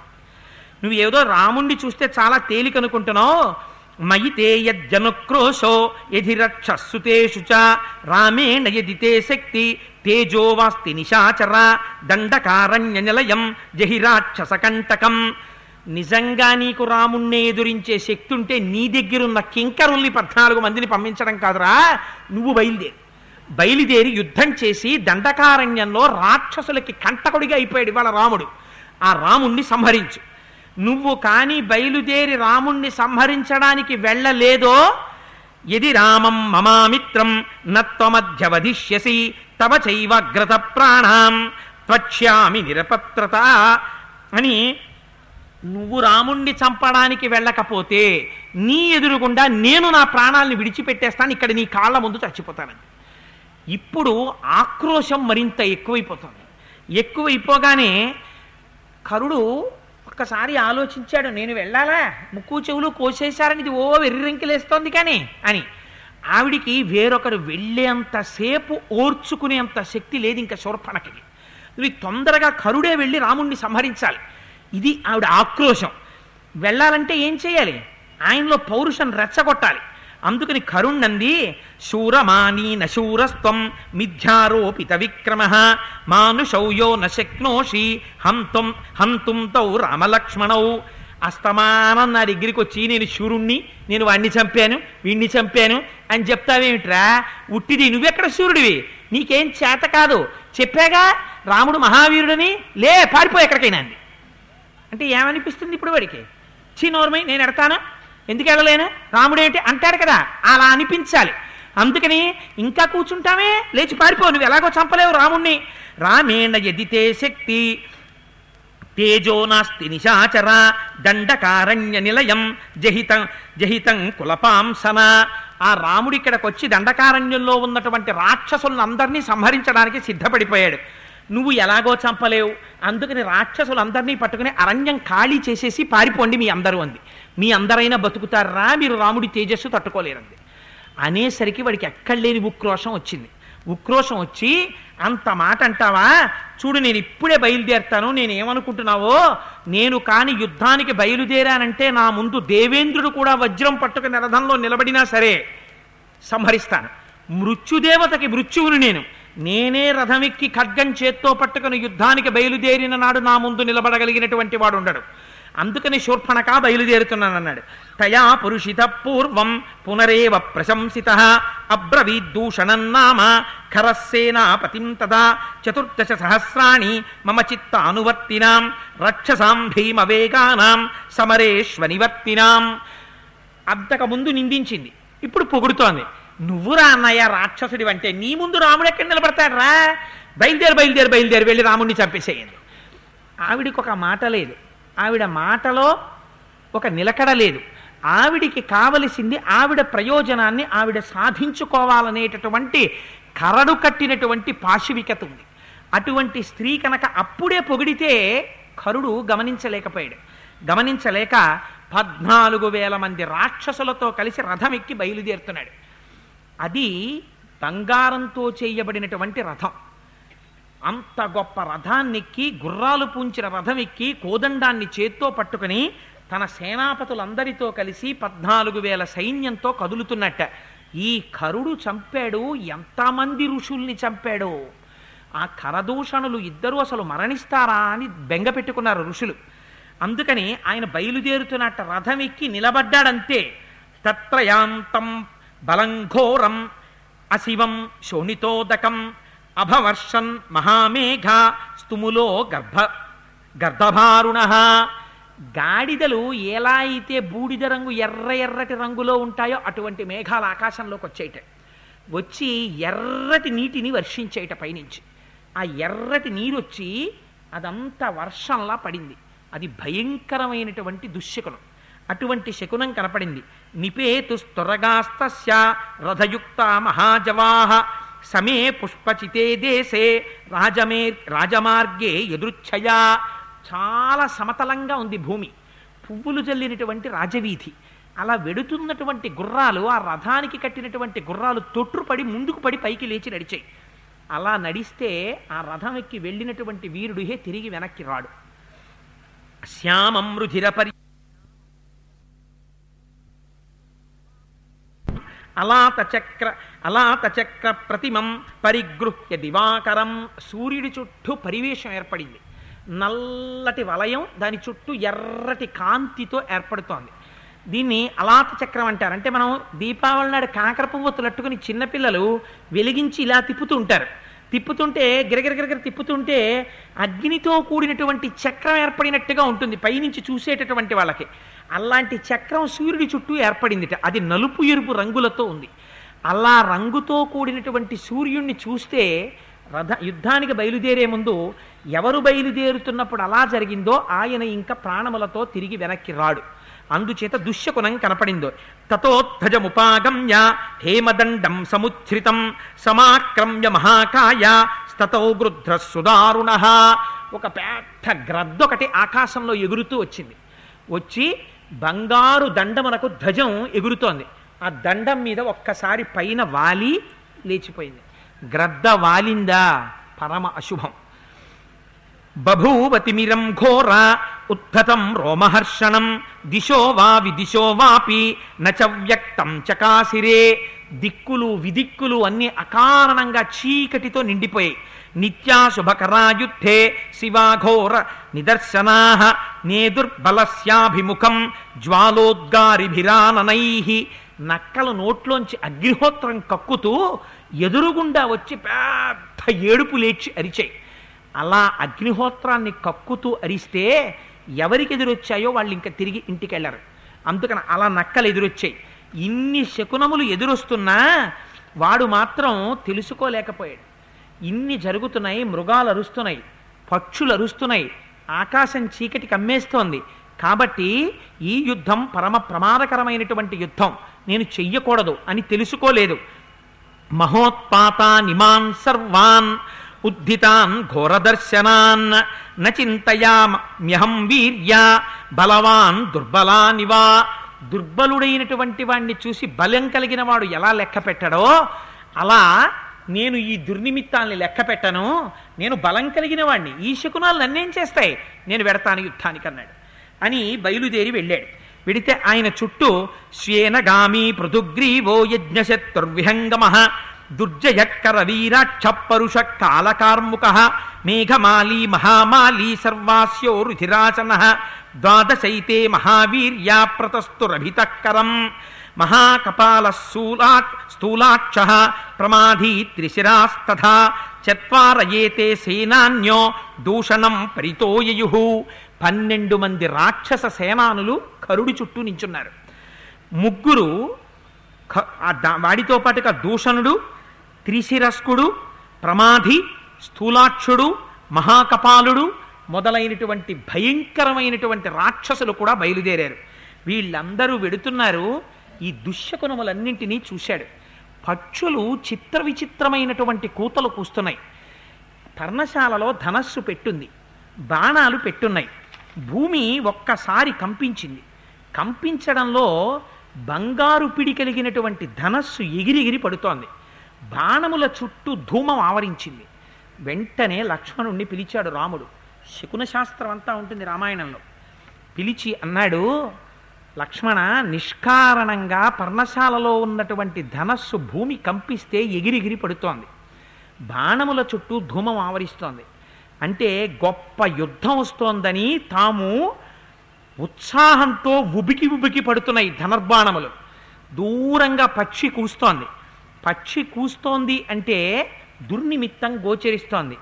నువ్వు ఏదో రాముణ్ణి చూస్తే చాలా తేలిక అనుకుంటున్నావు మయితే యజ్జనుక్రోశో యధి చ రామేణ యదితే శక్తి తేజోవాస్తి నిశాచర దండకారణ్య నిలయం జహిరాక్షస కంటకం. నిజంగా నీకు రాముణ్ణి ఎదురించే శక్తి ఉంటే నీ దగ్గరున్న కింకరుల్ని పద్నాలుగు మందిని పంపించడం కాదురా. నువ్వు బయలుదేరి. బయలుదేరి యుద్ధం చేసి దండకారణ్యంలో రాక్షసులకి కంటకుడిగా అయిపోయాడు ఇవాళ రాముడు. ఆ రాముణ్ణి సంహరించు. నువ్వు కానీ బయలుదేరి రాముణ్ణి సంహరించడానికి వెళ్ళలేదో ఎది రామం మమామిత్రం నత్వమధ్యవధిష్యసి తవ చైవగ్రత ప్రాణాం త్వక్ష్యామి నిరపత్రత అని నువ్వు రాముణ్ణి చంపడానికి వెళ్ళకపోతే నీ ఎదురుగుండా నేను నా ప్రాణాలను విడిచిపెట్టేస్తాను ఇక్కడ నీ కాళ్ళ ముందు చచ్చిపోతానని. ఇప్పుడు ఆక్రోశం మరింత ఎక్కువైపోతుంది. ఎక్కువైపోగానే కరుడు ఒక్కసారి ఆలోచించాడు నేను వెళ్ళాలా? ముక్కు చెవులు కోసేశారని ఇది ఓ వెర్రింకిలేస్తోంది కానీ అని. ఆవిడికి వేరొకరు వెళ్ళేంతసేపు ఓర్చుకునేంత శక్తి లేదు ఇంకా శూర్పణకి. ఇది తొందరగా కరుడే వెళ్ళి రాముణ్ణి సంహరించాలి. ఇది ఆవిడ ఆక్రోశం. వెళ్ళాలంటే ఏం చేయాలి? ఆయనలో పౌరుషం రెచ్చగొట్టాలి. అందుకని కరుణ్ణంది శూరమానీ నశూరస్త్వం మిథ్యారోపిత విక్రమ మానుషౌయో నశక్నోషి హంతం హంతుం తౌ రామలక్ష్మణౌ. అస్తమానం నా దగ్గరికి వచ్చి నేను శూరుణ్ణి నేను వాణ్ణి చంపాను వీణ్ణి చంపాను అని చెప్తావేమిట్రా? ఉట్టిది నువ్వెక్కడ శూరుడివి? నీకేం చేత కాదు. చెప్పాగా రాముడు మహావీరుడని లే పారిపో ఎక్కడికైనా అంది. అంటే ఏమనిపిస్తుంది ఇప్పుడు వాడికి? చిన్నోర్మై నేను ఎడతాను? ఎందుకు వెళ్ళలేను రాముడేంటి అంటాడు కదా అలా అనిపించాలి. అందుకని ఇంకా కూర్చుంటామే లేచి పారిపో నువ్వు ఎలాగో చంపలేవు రాముణ్ణి. రామేణ ఎదితే శక్తి తేజో నాస్తి నిశాచర దండకారణ్య నిలయం జహితం జహితం కులపాంసన ఆ రాముడు ఇక్కడికి వచ్చి దండకారణ్యంలో ఉన్నటువంటి రాక్షసులందరినీ సంహరించడానికి సిద్ధపడిపోయాడు. నువ్వు ఎలాగో చంపలేవు. అందుకని రాక్షసులందరినీ పట్టుకుని అరణ్యం ఖాళీ చేసేసి పారిపోండి మీ అందరూ అంది. మీ అందరైనా బతుకుతారా? మీరు రాముడి తేజస్సు తట్టుకోలేరంది. అనేసరికి వాడికి ఎక్కడ లేని ఉక్రోషం వచ్చింది. ఉక్రోషం వచ్చి అంత మాట అంటావా? చూడు నేను ఇప్పుడే బయలుదేరుతాను. నేను ఏమనుకుంటున్నావో నేను కాని యుద్ధానికి బయలుదేరానంటే నా ముందు దేవేంద్రుడు కూడా వజ్రం పట్టుకుని రథంలో నిలబడినా సరే సంహరిస్తాను. మృత్యుదేవతకి మృత్యువుని నేను. నేనే రథమిక్కి ఖడ్గం చేత్తో పట్టుకుని యుద్ధానికి బయలుదేరిన నాడు నా ముందు నిలబడగలిగినటువంటి వాడు ఉండడు అందుకని శూర్పణక బయలుదేరుతున్నానన్నాడు. తయా పురుషిత పూర్వం పునరేవ ప్రశంసిత అబ్రవీద్దూషణం నామ ఖరస్సేనాపతిం తదా చతుర్దశ సహస్రాణి మమ చిత్త అనువర్తినాం రక్షసాం భీమవేగానాం సమరేష్వనివర్తినాం. అంతకుముందు నిందించింది. ఇప్పుడు పొగుడుతోంది. నువ్వురా అన్నయ్య రాక్షసుడి అంటే నీ ముందు రాముడు ఎక్కడ నిలబడతాడు రా? బయలుదేరి బయలుదేరి బయలుదేరి వెళ్ళి రాముడిని చంపేసేయండి. ఆవిడికి ఒక మాట లేదు. ఆవిడ మాటలో ఒక నిలకడ లేదు. ఆవిడికి కావలసింది ఆవిడ ప్రయోజనాన్ని ఆవిడ సాధించుకోవాలనేటటువంటి కరడు కట్టినటువంటి పాశవికత ఉంది. అటువంటి స్త్రీ కనుక అప్పుడే పొగిడితే కరుడు గమనించలేకపోయాడు. గమనించలేక పద్నాలుగు వేల మంది రాక్షసులతో కలిసి రథం ఎక్కి బయలుదేరుతున్నాడు. అది బంగారంతో చేయబడినటువంటి రథం. అంత గొప్ప రథాన్నెక్కి గుర్రాలు పూంచిన రథం ఎక్కి కోదండాన్ని చేత్తో పట్టుకుని తన సేనాపతులందరితో కలిసి పద్నాలుగు వేల సైన్యంతో కదులుతున్నట్ట. ఈ కరుడు చంపాడు ఎంతమంది ఋషుల్ని చంపాడో? ఆ కరదూషణులు ఇద్దరూ అసలు మరణిస్తారా అని బెంగ పెట్టుకున్నారు ఋషులు. అందుకని ఆయన బయలుదేరుతున్నట్ట రథం ఎక్కి నిలబడ్డాడంతే. తత్రయాంతం బలంఘోరం అశివం శోణితోదకం అభవర్షన్ మహామేఘ స్తుములో గర్భ గర్భభారుణ. గాడిదలు ఎలా అయితే బూడిద రంగు ఎర్ర ఎర్రటి రంగులో ఉంటాయో అటువంటి మేఘాలు ఆకాశంలోకి వచ్చేట వచ్చి ఎర్రటి నీటిని వర్షించేట పైనుంచి. ఆ ఎర్రటి నీరు వచ్చి అదంతా వర్షంలా పడింది. అది భయంకరమైనటువంటి దుశ్శకునం. అటువంటి శకునం కనపడింది. నిపేతు స్తొరగాస్తస్య రథయుక్త మహాజవాహ సమే పుష్పచితే దేశే రాజమే రాజమార్గే ఎదురుచ్ఛయా చాలా సమతలంగా ఉంది భూమి. పువ్వులు జల్లినటువంటి రాజవీధి. అలా వెడుతున్నటువంటి గుర్రాలు ఆ రథానికి కట్టినటువంటి గుర్రాలు తొట్టుపడి ముందుకు పడి పైకి లేచి నడిచాయి. అలా నడిస్తే ఆ రథం ఎక్కి వెళ్ళినటువంటి వీరుడిహే తిరిగి వెనక్కి రాడు. శ్యామం రుధిరపరి అలాతచక్ర అలాత చక్ర అలాత చక్ర ప్రతిమం పరిగృహ్య దివాకరం. సూర్యుడి చుట్టూ పరివేశం ఏర్పడింది. నల్లటి వలయం దాని చుట్టూ ఎర్రటి కాంతితో ఏర్పడుతోంది. దీన్ని అలాత చక్రం అంటారు. అంటే మనం దీపావళి నాడు కాకర పువ్వొత్తులట్టుకుని చిన్నపిల్లలు వెలిగించి ఇలా తిప్పుతూ ఉంటారు. తిప్పుతుంటే గిరగిరగిరగిర తిప్పుతుంటే అగ్నితో కూడినటువంటి చక్రం ఏర్పడినట్టుగా ఉంటుంది పైనుంచి చూసేటటువంటి వాళ్ళకి. అలాంటి చక్రం సూర్యుడి చుట్టూ ఏర్పడిందిట. అది నలుపు ఎరుపు రంగులతో ఉంది. అలా రంగుతో కూడినటువంటి సూర్యుణ్ణి చూస్తే రథ యుద్ధానికి బయలుదేరే ముందు ఎవరు బయలుదేరుతున్నప్పుడు అలా జరిగిందో ఆయన ఇంకా ప్రాణములతో తిరిగి వెనక్కి రాడు. అందుచేత దుశ్యకునం కనపడిందో. తతోధ్వజముపాగమ్య హేమదండం సముచ్ఛ్రితం సమాక్రమ్య మహాకాయ స్తతో గృధ్ర సుదారుణ ఒక పెద్ద గ్రద్దొకటి ఆకాశంలో ఎగురుతూ వచ్చింది. వచ్చి బంగారు దండమునకు ధ్వజం ఎగురుతోంది. ఆ దండం మీద ఒక్కసారి పైన వాలి లేచిపోయింది. గ్రద్ద వాలిందా? పరమ అశుభం. బభూవతిమిరం ఘోర ఉద్ధతం రోమహర్షణం. దిశో వా విదిశో వాపి నచ వ్యక్తం చకాసిరే దిక్కులు విదిక్కులు అన్ని అకారణంగా చీకటితో నిండిపోయాయి నిత్యాశుభకరాయుద్ధే శివాఘోర నిదర్శనా. నేదుర్బలస్యాభిముఖం జ్వాలోద్గారిభిరాననై. నక్కల నోట్లోంచి అగ్నిహోత్రం కక్కుతూ ఎదురుగుండా వచ్చి పెద్ద ఏడుపు లేచి అరిచాయి. అలా అగ్నిహోత్రాన్ని కక్కుతూ అరిస్తే ఎవరికి ఎదురొచ్చాయో వాళ్ళు ఇంకా తిరిగి ఇంటికి వెళ్ళరు అందుకని అలా నక్కలు ఎదురొచ్చాయి ఇన్ని శకునములు ఎదురొస్తున్నా వాడు మాత్రం తెలుసుకోలేకపోయాడు. ఇన్ని జరుగుతున్నాయి మృగాలు అరుస్తున్నాయి పక్షులు అరుస్తున్నాయి ఆకాశం చీకటి కమ్మేస్తోంది. కాబట్టి ఈ యుద్ధం పరమ ప్రమాదకరమైనటువంటి యుద్ధం. నేను చెయ్యకూడదు అని తెలుసుకోలేదు. మహోత్పాత నిమాన్ సర్వాన్ ఉద్ధితాన్ ఘోరదర్శనాన్ నచింతయామ్యహం వీర్య బలవాన్ దుర్బలానివా. దుర్బలుడైనటువంటి వాణ్ణి చూసి బలం కలిగిన వాడు ఎలా లెక్క పెట్టడో అలా నేను ఈ దుర్నిమిత్తాల్ని లెక్క పెట్టను. నేను బలం కలిగిన వాణ్ణి. ఈ శకునాలు నన్నేం చేస్తాయి? నేను వెడతాను యుద్ధానికి అన్నాడు అని బయలుదేరి వెళ్ళాడు. వెడితే ఆయన చుట్టూ శ్వేనగామి పృథుగ్రీవో యజ్ఞశత్రుర్విహంగమ. దుర్జయక్కర వీరాక్ష పరుష కాలకార్ముక మేఘమాలీ మహామాలీ సర్వాస్యో రుధిరాచన ద్వాదశైతే మహావీర్యా ప్రతస్తురభితకరం మహాకపాల స్థూలా స్థూలాక్ష ప్రమాధీ త్రిశిరాస్తథా చత్వారయేతే సేనాన్యో దూషణం పరితోయయు పన్నెండు మంది రాక్షస సేనానులు కరుడి చుట్టూ నించున్నారు. ముగ్గురు వాడితో పాటుగా దూషణుడు త్రిశిరస్కుడు ప్రమాధి స్థూలాక్షుడు మహాకపాలుడు మొదలైనటువంటి భయంకరమైనటువంటి రాక్షసులు కూడా బయలుదేరారు. వీళ్ళందరూ వెడుతున్నారు ఈ దుశ్శకునములన్నింటినీ చూశాడు. పక్షులు చిత్ర విచిత్రమైనటువంటి కూతలు కూస్తున్నాయి. పర్ణశాలలో ధనస్సు పెట్టుంది. బాణాలు పెట్టున్నాయి. భూమి ఒక్కసారి కంపించింది. కంపించడంలో బంగారు పిడి కలిగినటువంటి ధనస్సు ఎగిరిగిరి పడుతోంది. బాణముల చుట్టూ ధూమం ఆవరించింది. వెంటనే లక్ష్మణుణ్ణి పిలిచాడు రాముడు. శకున శాస్త్రం అంతా ఉంటుంది రామాయణంలో. పిలిచి అన్నాడు లక్ష్మణ నిష్కారణంగా పర్ణశాలలో ఉన్నటువంటి ధనస్సు భూమి కంపిస్తే ఎగిరిగిరి పడుతోంది. బాణముల చుట్టూ ధూమం ఆవరిస్తోంది. అంటే గొప్ప యుద్ధం వస్తోందని తాము ఉత్సాహంతో ఉబికి ఉబికి పడుతున్నాయి ధనుర్బాణములు. దూరంగా పక్షి కూస్తోంది. పక్షి కూస్తోంది అంటే దుర్నిమిత్తం గోచరిస్తోంది.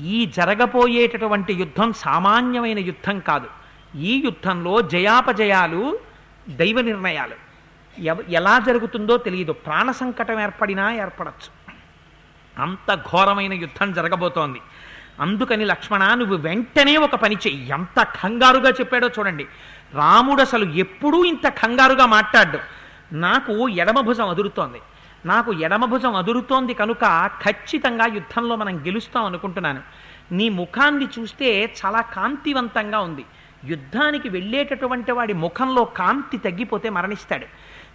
ఈ జరగబోయేటటువంటి యుద్ధం సామాన్యమైన యుద్ధం కాదు. ఈ యుద్ధంలో జయాపజయాలు దైవ నిర్ణయాలు. ఎలా జరుగుతుందో తెలియదు ప్రాణ సంకటం ఏర్పడినా ఏర్పడచ్చు. అంత ఘోరమైన యుద్ధం జరగబోతోంది. అందుకని లక్ష్మణ నువ్వు వెంటనే ఒక పని చెయ్యి. ఎంత కంగారుగా చెప్పాడో చూడండి. రాముడు అసలు ఎప్పుడూ ఇంత కంగారుగా మాట్లాడ్డు. నాకు ఎడమ భుజం అదురుతోంది. నాకు ఎడమ భుజం అదురుతోంది కనుక ఖచ్చితంగా యుద్ధంలో మనం గెలుస్తాం అనుకుంటున్నాను. నీ ముఖాన్ని చూస్తే చాలా కాంతివంతంగా ఉంది. యుద్ధానికి వెళ్ళేటటువంటి వాడి ముఖంలో కాంతి తగ్గిపోతే మరణిస్తాడు.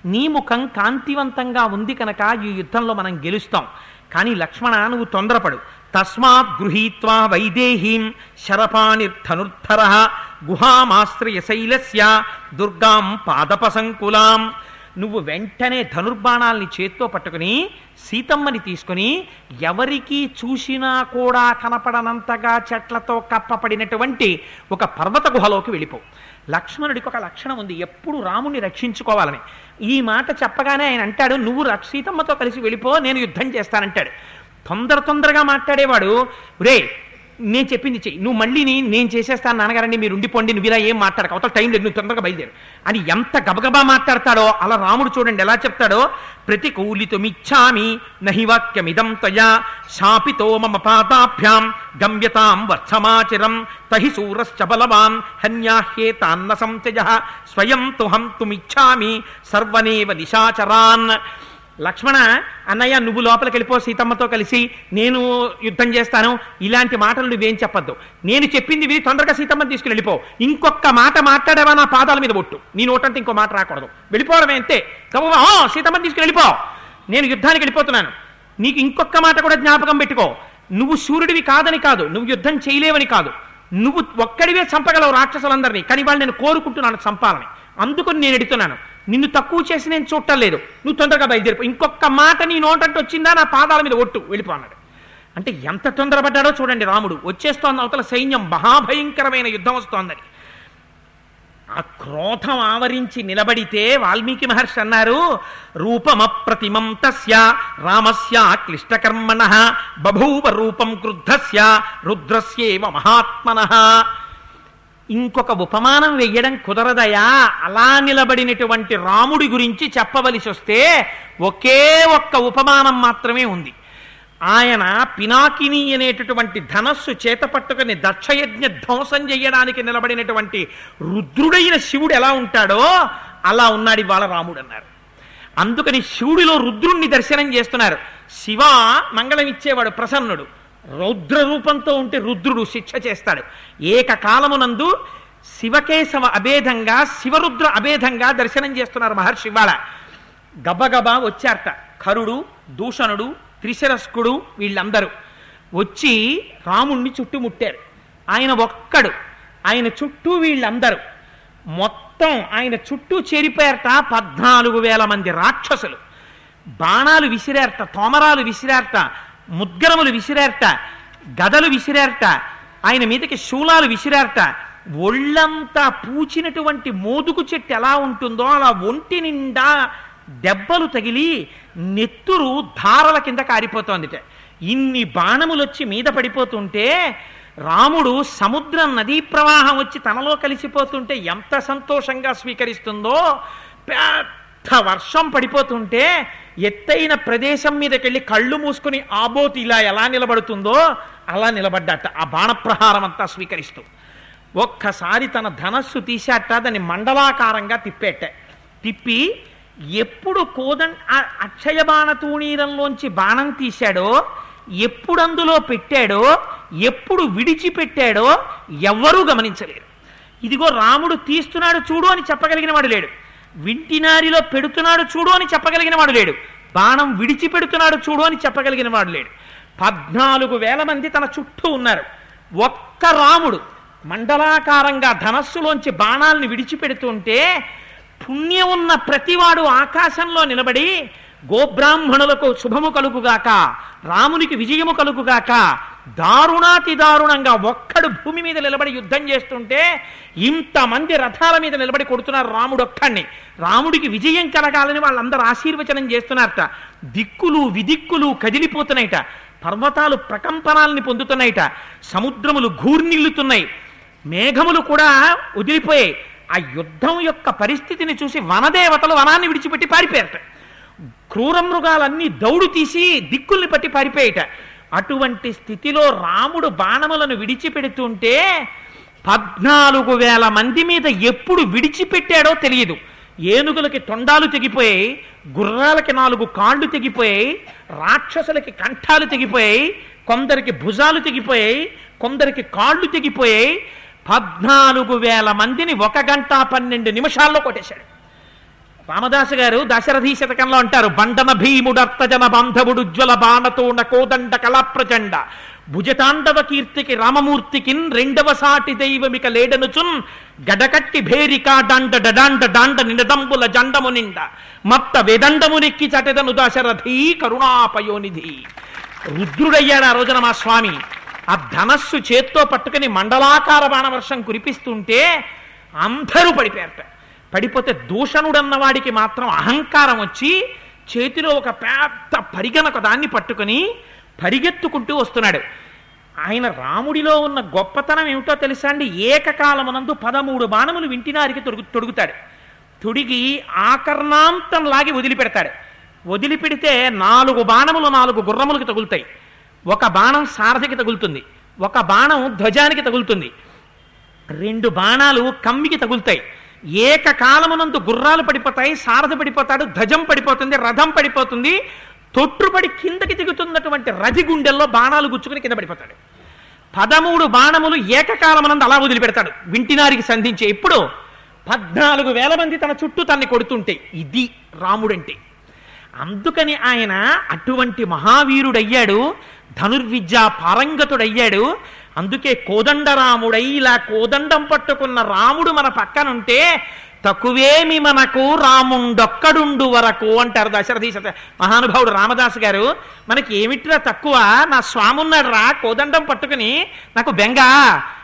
నీ ముఖం కాంతివంతంగా ఉంది కనుక ఈ యుద్ధంలో మనం గెలుస్తాం. కానీ లక్ష్మణ నువ్వు తొందరపడు. తస్మాత్ గృహీత్వా వైదేహీం శరపాణిర్ధనుర్ధర గుహామాశ్రయ శైలస్య దుర్గాం పాదపసంకులాం నువ్వు వెంటనే ధనుర్బాణాల్ని చేత్తో పట్టుకుని సీతమ్మని తీసుకుని ఎవరికి చూసినా కూడా కనపడనంతగా చెట్లతో కప్పపడినటువంటి ఒక పర్వత గుహలోకి వెళ్ళిపో. లక్ష్మణుడికి ఒక లక్షణం ఉంది. ఎప్పుడు రాముని రక్షించుకోవాలని. ఈ మాట చెప్పగానే ఆయన అంటాడు నువ్వు సీతమ్మతో కలిసి వెళ్ళిపో నేను యుద్ధం చేస్తానంటాడు. తొందర తొందరగా మాట్లాడేవాడు రే నేను చెప్పింది చెయ్యి. నువ్వు మళ్ళీ నేను చేసేస్తాను నాన్నగారండి మీరు ఉండిపోండి నువ్వు ఇలా ఏం మాట్లాడక. అవతల టైం లేదు నువ్వు తొందరగా బయలుదేరు. అని ఎంత గబగబా మాట్లాడతాడో అలా రాముడు చూడండి ఎలా చెప్తాడో ప్రతికూలితుమిచ్చామి నహి వాక్యమిదం తయా శాపితో మమ పాతాభ్యాం గమ్యతాం వత్సమాచిరం తహి సూరశ్చ బలవాన్ హన్యాహ్యేతాన్న సంచయ స్వయం తుహం తుమిచ్చామి సర్వనేవ నిశాచరాన్ లక్ష్మణ అన్నయ్య నువ్వు లోపలికి వెళ్ళిపో సీతమ్మతో కలిసి నేను యుద్ధం చేస్తాను. ఇలాంటి మాటలు నువ్వేం చెప్పద్దు. నేను చెప్పింది విని తొందరగా సీతమ్మని తీసుకుని వెళ్ళిపో. ఇంకొక మాట మాట్లాడేవా నా పాదాల మీద ఒట్టు. నీ నోటంతా ఇంకో మాట రాకూడదు. వెళ్ళిపోవడమే అంతే. గబగబా, "ఆ, సీతమ్మని తీసుకుని వెళ్ళిపో. నేను యుద్ధానికి వెళ్ళిపోతున్నాను. నీకు ఇంకొక మాట కూడా జ్ఞాపకం పెట్టుకో. నువ్వు సూర్యుడివి కాదని కాదు. నువ్వు యుద్ధం చేయలేవని కాదు. నువ్వు ఒక్కడివే చంపగలవు రాక్షసులందరినీ. కానీ వాళ్ళు నేను కోరుకుంటున్నాను చంపాలని అందుకు నేను ఎడుతున్నాను. నిన్ను తక్కువ చేసి నేను చూడటం లేదు నువ్వు తొందరగా బయలుదేరిపో. ఇంకొక మాట నీ నోటంటే వచ్చిందా? నా పాదాల మీద ఒట్టు. వెళ్ళిపో అన్నాడు. అంటే ఎంత తొందరపడ్డాడో చూడండి రాముడు. వచ్చేస్తోంది అవతల సైన్యం. మహాభయంకరమైన యుద్ధం వస్తోందని. ఆ క్రోధం ఆవరించి నిలబడితే వాల్మీకి మహర్షి అన్నారు రూపమప్రతిమం తస్య రామస్య క్లిష్టకర్మణ బభూవ రూపం క్రుద్ధస్య రుద్రస్యేవ మహాత్మన. ఇంకొక ఉపమానం వెయ్యడం కుదరదయా? అలా నిలబడినటువంటి రాముడి గురించి చెప్పవలసి వస్తే ఒకే ఒక్క ఉపమానం మాత్రమే ఉంది. ఆయన పినాకిని అనేటటువంటి ధనస్సు చేత పట్టుకుని దక్షయజ్ఞ ధ్వంసం చేయడానికి నిలబడినటువంటి రుద్రుడైన శివుడు ఎలా ఉంటాడో అలా ఉన్నాడు ఇవాళ రాముడు అన్నారు. అందుకని శివుడిలో రుద్రుణ్ణి దర్శనం చేస్తున్నారు. శివ మంగళం ఇచ్చేవాడు ప్రసన్నుడు. రౌద్ర రూపంతో ఉంటే రుద్రుడు శిక్ష చేస్తాడు. ఏకకాలమునందు శివకేశవ అభేదంగా శివరుద్ర అభేదంగా దర్శనం చేస్తున్నారు మహర్షి ఇవాళ. గబగబా వచ్చారట. కరుడు దూషణుడు త్రిశరస్కుడు వీళ్ళందరూ. వచ్చి రాముణ్ణి చుట్టుముట్టారు. ఆయన ఒక్కడు. ఆయన చుట్టూ వీళ్ళందరూ. మొత్తం ఆయన చుట్టూ చేరిపోయారట పద్నాలుగు వేల మంది రాక్షసులు. బాణాలు విసిరారట తోమరాలు విసిరారట ముద్గరములు విసిరేరట గదలు విసిరేరట ఆయన మీదకి శూలాలు విసిరేరట. ఒళ్ళంతా పూచినటువంటి మోదుకు చెట్టు ఎలా ఉంటుందో అలా ఒంటి నిండా దెబ్బలు తగిలి నెత్తురు ధారల కింద కారిపోతోందిట. ఇన్ని బాణములు వచ్చి మీద పడిపోతుంటే రాముడు సముద్రం నదీ ప్రవాహం వచ్చి తనలో కలిసిపోతుంటే ఎంత సంతోషంగా స్వీకరిస్తుందో పెద్ద వర్షం పడిపోతుంటే ఎత్తైన ప్రదేశం మీదకెళ్ళి కళ్ళు మూసుకుని ఆబోతి ఇలా ఎలా నిలబడుతుందో అలా నిలబడ్డట. ఆ బాణప్రహారం అంతా స్వీకరిస్తూ. ఒక్కసారి తన ధనస్సు తీశాట దాన్ని మండలాకారంగా తిప్పేట. తిప్పి ఎప్పుడు కోదం అక్షయ బాణ తూణీరంలోంచి బాణం తీశాడో ఎప్పుడు అందులో పెట్టాడో ఎప్పుడు విడిచిపెట్టాడో ఎవ్వరూ గమనించలేరు. ఇదిగో రాముడు తీస్తున్నాడు చూడు అని చెప్పగలిగిన వాడు లేడు. వింటినారిలో పెడుతున్నాడు చూడు అని చెప్పగలిగిన వాడు లేడు. బాణం విడిచి పెడుతున్నాడు చూడు అని చెప్పగలిగిన వాడు లేడు. పద్నాలుగు వేల మంది తన చుట్టూ ఉన్నారు. ఒక్క రాముడు మండలాకారంగా ధనస్సులోంచి బాణాలను విడిచిపెడుతుంటే పుణ్యం ఉన్న ప్రతివాడు ఆకాశంలో నిలబడి గోబ్రాహ్మణులకు శుభము కలుగుగాక రామునికి విజయము కలుగుగాక దారుణాతి దారుణంగా ఒక్కడు భూమి మీద నిలబడి యుద్ధం చేస్తుంటే ఇంతమంది రథాల మీద నిలబడి కొడుతున్నారు రాముడు ఒక్కడిని రాముడికి విజయం కలగాలని వాళ్ళందరూ ఆశీర్వచనం చేస్తున్నారట. దిక్కులు విదిక్కులు కదిలిపోతున్నాయిట. పర్వతాలు ప్రకంపనాలని పొందుతున్నాయిట. సముద్రములు ఘూర్నిల్లుతున్నాయి మేఘములు కూడా వదిలిపోయాయి. ఆ యుద్ధం యొక్క పరిస్థితిని చూసి వనదేవతలు వనాన్ని విడిచిపెట్టి పారిపోయారట. క్రూర మృగాలన్నీ దౌడు తీసి దిక్కుల్ని పట్టి పారిపోయేట అటువంటి స్థితిలో రాముడు బాణములను విడిచిపెడుతుంటే పద్నాలుగు వేల మంది మీద ఎప్పుడు విడిచిపెట్టాడో తెలియదు. ఏనుగులకి తొండాలు తెగిపోయాయి గుర్రాలకి నాలుగు కాళ్ళు తెగిపోయాయి రాక్షసులకి కంఠాలు తెగిపోయాయి కొందరికి భుజాలు తెగిపోయాయి కొందరికి కాళ్ళు తెగిపోయాయి. పద్నాలుగు వేల మందిని ఒక గంట పన్నెండు నిమిషాల్లో కొట్టేశాడు. రామదాసు గారు దశరథీ శతకంలో అంటారు బండన భీముడర్తజన బాంధవుడు జ్వల బాణతోణ కోదండ కళాప్రచండ. భుజతాండవ కీర్తికి రామమూర్తికిన్ రెండవ సాటి దైవమిక లేడనుచున్ గడకట్టి భేరికా డాండ డడాండ డాండ నినదంబుల జండము నిండ. మత్త వేదండము నెక్కి చటెదను దశరథీ కరుణాపయోనిధి. రుద్రుడయ్యాడు ఆ రోజున మా స్వామి. ఆ ధనస్సు చేత్తో పట్టుకుని మండలాకార బాణవర్షం కురిపిస్తుంటే అందరూ పడిపోయారట. పడిపోతే దూషణుడన్న వాడికి మాత్రం అహంకారం వచ్చి చేతిలో ఒక పెద్ద పరిగణక దాన్ని పట్టుకుని పరిగెత్తుకుంటూ వస్తున్నాడు. ఆయన రాముడిలో ఉన్న గొప్పతనం ఏమిటో తెలుసా అండి? ఏకకాలమునందు పదమూడు బాణములు వింటినారికి తొడుగు తొడుగుతాడు. తొడిగి ఆకర్ణాంతం లాగి వదిలిపెడతాడు. వదిలిపెడితే నాలుగు బాణములు నాలుగు గుర్రములకు తగులుతాయి. ఒక బాణం సారథికి తగులుతుంది. ఒక బాణం ధ్వజానికి తగులుతుంది. రెండు బాణాలు కమ్మికి తగులుతాయి. ఏకకాలమునందు గుర్రాలు పడిపోతాయి సారథి పడిపోతాడు ధ్వజం పడిపోతుంది రథం పడిపోతుంది. తొట్టుపడి కిందకి దిగుతున్నటువంటి రథి గుండెల్లో బాణాలు గుచ్చుకుని కింద పడిపోతాడు. పదమూడు బాణములు ఏకకాలమునందు అలా వదిలిపెడతాడు. వింటినారికి సంధించే ఇప్పుడు పద్నాలుగు వేల మంది తన చుట్టూ తన్ని కొడుతుంటే ఇది రాముడంటే. అందుకని ఆయన అటువంటి మహావీరుడయ్యాడు ధనుర్విద్యా పారంగతుడయ్యాడు అందుకే కోదండరాముడై ఇలా కోదండం పట్టుకున్న రాముడు మన పక్కనుంటే తక్కువేమి మనకు రాముండొక్కడుండు వరకు అంటారు దశరథీ శత మహానుభావుడు రామదాస్ గారు. మనకి ఏమిట్రా తక్కువ? నా స్వామున్నాడు రా కోదండం పట్టుకుని నాకు బెంగ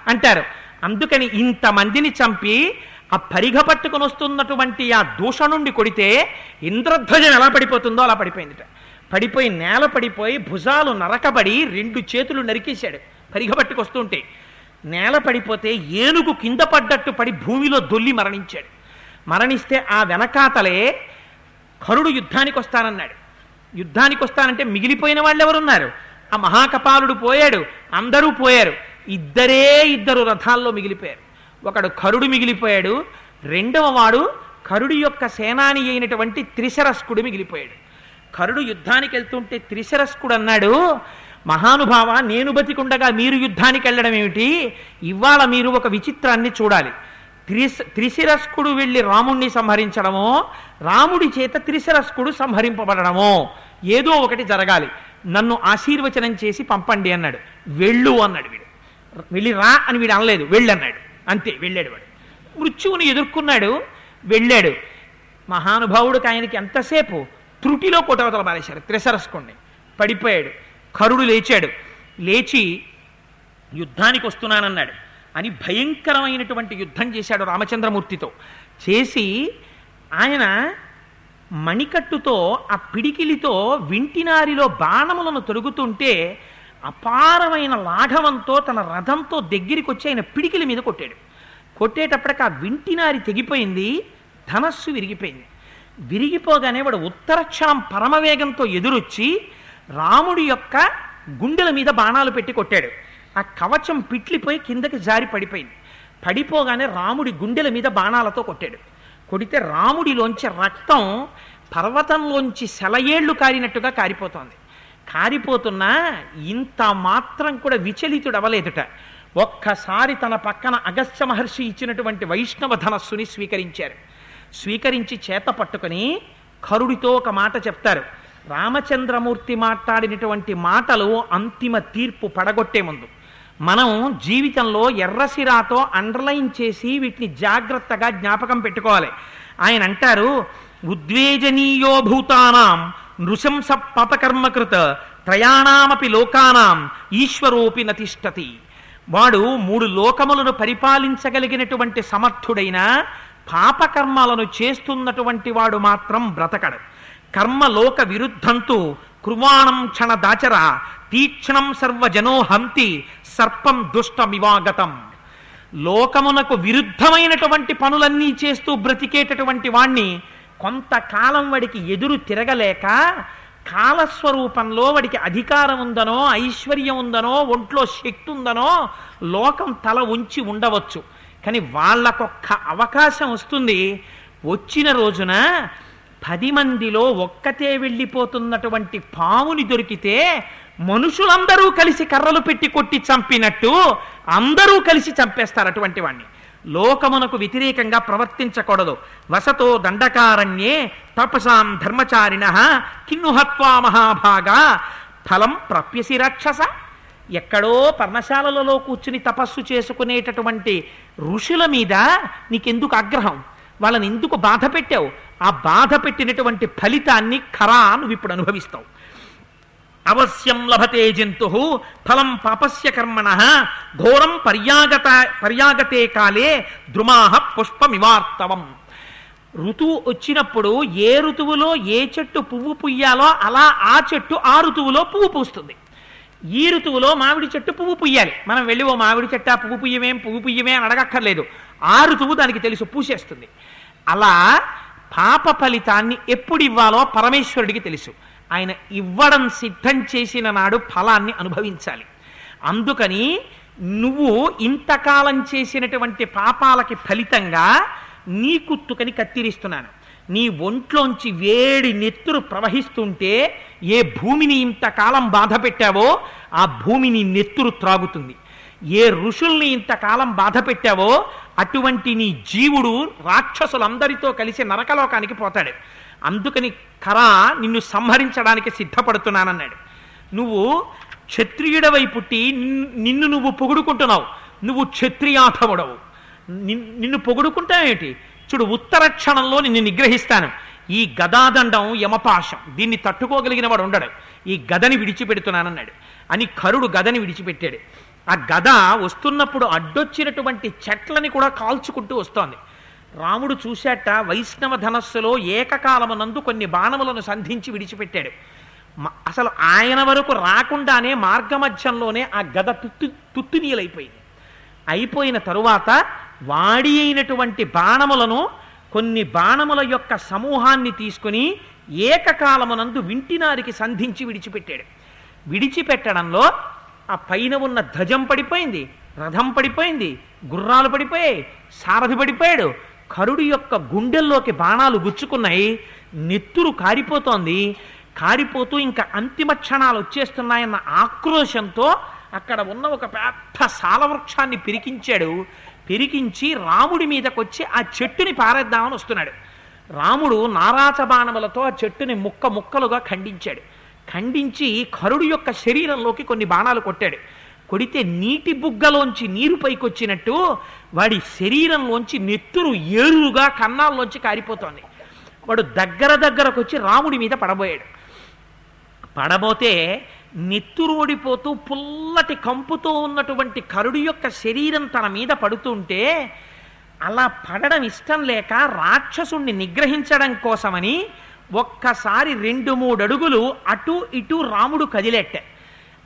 అంటారు. అందుకని ఇంతమందిని చంపి ఆ పరిఘ పట్టుకుని వస్తున్నటువంటి ఆ దూషణుండి కొడితే ఇంద్రధ్వజం ఎలా పడిపోతుందో అలా పడిపోయిందిట. పడిపోయి నేల పడిపోయి భుజాలు నరకబడి రెండు చేతులు నరికేశాడు. పరిగ పట్టుకొస్తుంటే నేల పడిపోతే ఏనుగు కింద పడ్డట్టు పడి భూమిలో దొల్లి మరణించాడు. మరణిస్తే ఆ వెనకాతలే కరుడు యుద్ధానికి వస్తానన్నాడు యుద్ధానికి వస్తానంటే మిగిలిపోయిన వాళ్ళు ఎవరున్నారు ఆ మహాకపాలుడు పోయాడు అందరూ పోయారు. ఇద్దరే ఇద్దరు రథాల్లో మిగిలిపోయారు. ఒకడు కరుడు మిగిలిపోయాడు రెండవ వాడు కరుడు యొక్క సేనాని అయినటువంటి త్రిశరస్కుడు మిగిలిపోయాడు. కరుడు యుద్ధానికి వెళ్తుంటే త్రిశరస్కుడు అన్నాడు మహానుభావ నేను బతికుండగా మీరు యుద్ధానికి వెళ్ళడం ఏమిటి? ఇవాళ మీరు ఒక విచిత్రాన్ని చూడాలి. త్రిశ త్రిశిరస్కుడు వెళ్ళి రాముణ్ణి సంహరించడమో రాముడి చేత త్రిశిరస్కుడు సంహరింపబడడమో ఏదో ఒకటి జరగాలి. నన్ను ఆశీర్వచనం చేసి పంపండి అన్నాడు. వెళ్ళు అన్నాడు వీడు. వెళ్ళి రా అని వీడు అనలేదు. వెళ్ళన్నాడు అంతే వెళ్ళాడు వాడు. మృత్యువుని ఎదుర్కొన్నాడు. వెళ్ళాడు. మహానుభావుడికి ఆయనకి ఎంతసేపు? త్రుటిలో కొట్టవతల పారేశారు త్రిసరస్కుండి పడిపోయాడు. కరుడు లేచాడు. లేచి యుద్ధానికి వస్తున్నానన్నాడు. అని భయంకరమైనటువంటి యుద్ధం చేశాడు రామచంద్రమూర్తితో. చేసి ఆయన మణికట్టుతో ఆ పిడికిలితో వింటినారిలో బాణములను తొలుగుతుంటే అపారమైన లాఘవంతో తన రథంతో దగ్గరికి వచ్చి ఆయన పిడికిలి మీద కొట్టాడు. కొట్టేటప్పటికి ఆ వింటినారి తెగిపోయింది ధనస్సు విరిగిపోయింది. విరిగిపోగానే వాడు ఉత్తరక్షణం పరమవేగంతో ఎదురొచ్చి రాముడి యొక్క గుండెల మీద బాణాలు పెట్టి కొట్టాడు. ఆ కవచం పిట్లిపోయి కిందకి జారి పడిపోయింది. పడిపోగానే రాముడి గుండెల మీద బాణాలతో కొట్టాడు. కొడితే రాముడిలోంచి రక్తం పర్వతంలోంచి సెలయేళ్ళు కారినట్టుగా కారిపోతోంది. కారిపోతున్నా ఇంత మాత్రం కూడా విచలితుడు అవలేదుట ఒక్కసారి తన పక్కన అగస్త్య మహర్షి ఇచ్చినటువంటి వైష్ణవ ధనస్సుని స్వీకరించారు. స్వీకరించి చేత పట్టుకుని కరుడితో ఒక మాట చెప్తారు. రామచంద్రమూర్తి మాట్లాడినటువంటి మాటలు అంతిమ తీర్పు పడగొట్టే ముందు. మనం జీవితంలో ఎర్రసిరాతో అండర్లైన్ చేసి వీటిని జాగ్రత్తగా జ్ఞాపకం పెట్టుకోవాలి. ఆయన అంటారు ఉద్వేజనీయో భూతానాం నృశంస పాపకర్మకృత త్రయాణామపి లోకానాం ఈశ్వరోపి నతిష్టతి. వాడు మూడు లోకములను పరిపాలించగలిగినటువంటి సమర్థుడైన పాపకర్మాలను చేస్తున్నటువంటి వాడు మాత్రం బ్రతకడు. కర్మలోక విరుద్ధంతు కృవాణం క్షణ దాచర తీక్షణం సర్వజనో హంతి సర్పం దుష్టమివాగతం. లోకమునకు విరుద్ధమైనటువంటి పనులన్నీ చేస్తూ బ్రతికేటటువంటి వాణ్ణి కొంతకాలం వాడికి ఎదురు తిరగలేక కాలస్వరూపంలో వాడికి అధికారం ఉందనో ఐశ్వర్యం ఉందనో ఒంట్లో శక్తి ఉందనో లోకం తల ఉంచి ఉండవచ్చు. కానీ వాళ్ళకొక్క అవకాశం వస్తుంది. వచ్చిన రోజున పది మందిలో ఒక్కతే వెళ్ళిపోతున్నటువంటి పాముని దొరికితే మనుషులందరూ కలిసి కర్రలు పెట్టి కొట్టి చంపినట్టు అందరూ కలిసి చంపేస్తారు అటువంటి వాణ్ణి. లోకమునకు వ్యతిరేకంగా ప్రవర్తించకూడదు. వసతో దండకారణ్యే తపసాం ధర్మచారిణ కిన్నుహత్వా మహాభాగా. ఫలం ప్రప్యసి రాక్షస. ఎక్కడో పర్ణశాలలలో కూర్చుని తపస్సు చేసుకునేటటువంటి ఋషుల మీద నీకెందుకు ఆగ్రహం? వాళ్ళని ఎందుకు బాధ పెట్టావు? ఆ బాధ పెట్టినటువంటి ఫలితాన్ని ఖరా నువ్వు ఇప్పుడు అనుభవిస్తావు. అవశ్యం లభతే జంతు ఫలం పాపస్య కర్మణ ఘోరం పర్యాగత పర్యాగతే కాలే ద్రుమాహ పుష్పమివార్తవం. ఋతువు వచ్చినప్పుడు ఏ ఋతువులో ఏ చెట్టు పువ్వు పుయ్యాలో అలా ఆ చెట్టు ఆ ఋతువులో పువ్వు పూస్తుంది. ఈ ఋతువులో మామిడి చెట్టు పువ్వు పుయ్యాలి. మనం వెళ్ళి ఓ మామిడి చెట్టు ఆ పువ్వు పుయ్యమేం పువ్వు పుయ్యమే అని అడగక్కర్లేదు. ఆ ఋతువు దానికి తెలుసు పూసేస్తుంది. అలా పాప ఫలితాన్ని ఎప్పుడు ఇవ్వాలో పరమేశ్వరుడికి తెలుసు. ఆయన ఇవ్వడం సిద్ధం చేసిన నాడు ఫలాన్ని అనుభవించాలి. అందుకని నువ్వు ఇంతకాలం చేసినటువంటి పాపాలకి ఫలితంగా నీ కుత్తుకని కత్తిరిస్తున్నాను. నీ ఒంట్లోంచి వేడి నెత్తురు ప్రవహిస్తుంటే ఏ భూమిని ఇంతకాలం బాధ పెట్టావో ఆ భూమిని నెత్తురు త్రాగుతుంది. ఏ ఋషుల్ని ఇంతకాలం బాధ పెట్టావో అటువంటి నీ జీవుడు రాక్షసులందరితో కలిసి నరకలోకానికి పోతాడు. అందుకని కరా నిన్ను సంహరించడానికి సిద్ధపడుతున్నానన్నాడు. నువ్వు క్షత్రియుడవై పుట్టి నిన్ను- నువ్వు పొగుడుకుంటున్నావు. నువ్వు క్షత్రియాథముడవు నిన్ను పొగుడుకుంటావేంటి చూడు ఉత్తర క్షణంలో నిన్ను నిగ్రహిస్తాను. ఈ గదాదండం యమపాశం. దీన్ని తట్టుకోగలిగిన వాడు ఉండడు. ఈ గదని విడిచిపెడుతున్నానన్నాడు. అని కరుడు గదని విడిచిపెట్టాడు. ఆ గద వస్తున్నప్పుడు అడ్డొచ్చినటువంటి చెట్లని కూడా కాల్చుకుంటూ వస్తోంది. రాముడు చూశాట వైష్ణవ ధనస్సులో ఏకకాలమునందు కొన్ని బాణములను సంధించి విడిచిపెట్టాడు. అసలు ఆయన వరకు రాకుండానే మార్గమధ్యంలోనే ఆ గద తుత్తు తుత్తునీయలైపోయింది అయిపోయిన తరువాత వాడి అయినటువంటి బాణములను కొన్ని బాణముల యొక్క సమూహాన్ని తీసుకుని ఏకకాలమునందు వింటినారికి సంధించి విడిచిపెట్టాడు. విడిచిపెట్టడంలో ఆ పైన ఉన్న ధ్వజం పడిపోయింది రథం పడిపోయింది గుర్రాలు పడిపోయాయి సారథి పడిపోయాడు. కరుడు యొక్క గుండెల్లోకి బాణాలు గుచ్చుకున్నాయి నెత్తురు కారిపోతోంది. కారిపోతూ ఇంకా అంతిమ క్షణాలు వచ్చేస్తున్నాయన్న ఆక్రోశంతో అక్కడ ఉన్న ఒక పెద్ద సాలవృక్షాన్ని పిరికించాడు. పిరికించి రాముడి మీదకొచ్చి ఆ చెట్టుని పారేద్దామని వస్తున్నాడు. రాముడు నారాచ బాణములతో ఆ చెట్టుని ముక్క ముక్కలుగా ఖండించాడు. ఖండించి కరుడు యొక్క శరీరంలోకి కొన్ని బాణాలు కొట్టాడు. కొడితే నీటి బుగ్గలోంచి నీరు పైకొచ్చినట్టు వాడి శరీరంలోంచి నెత్తురు ఏరుగా కన్నాల్లోంచి కారిపోతోంది. వాడు దగ్గర దగ్గరకు వచ్చి రాముడి మీద పడబోయాడు. పడబోతే నెత్తురు ఓడిపోతూ పుల్లటి కంపుతో ఉన్నటువంటి కరుడు యొక్క శరీరం తన మీద పడుతుంటే అలా పడడం ఇష్టం లేక రాక్షసుణ్ణి నిగ్రహించడం కోసమని ఒక్కసారి రెండు మూడు అడుగులు అటు ఇటు రాముడు కదిలెట్ట.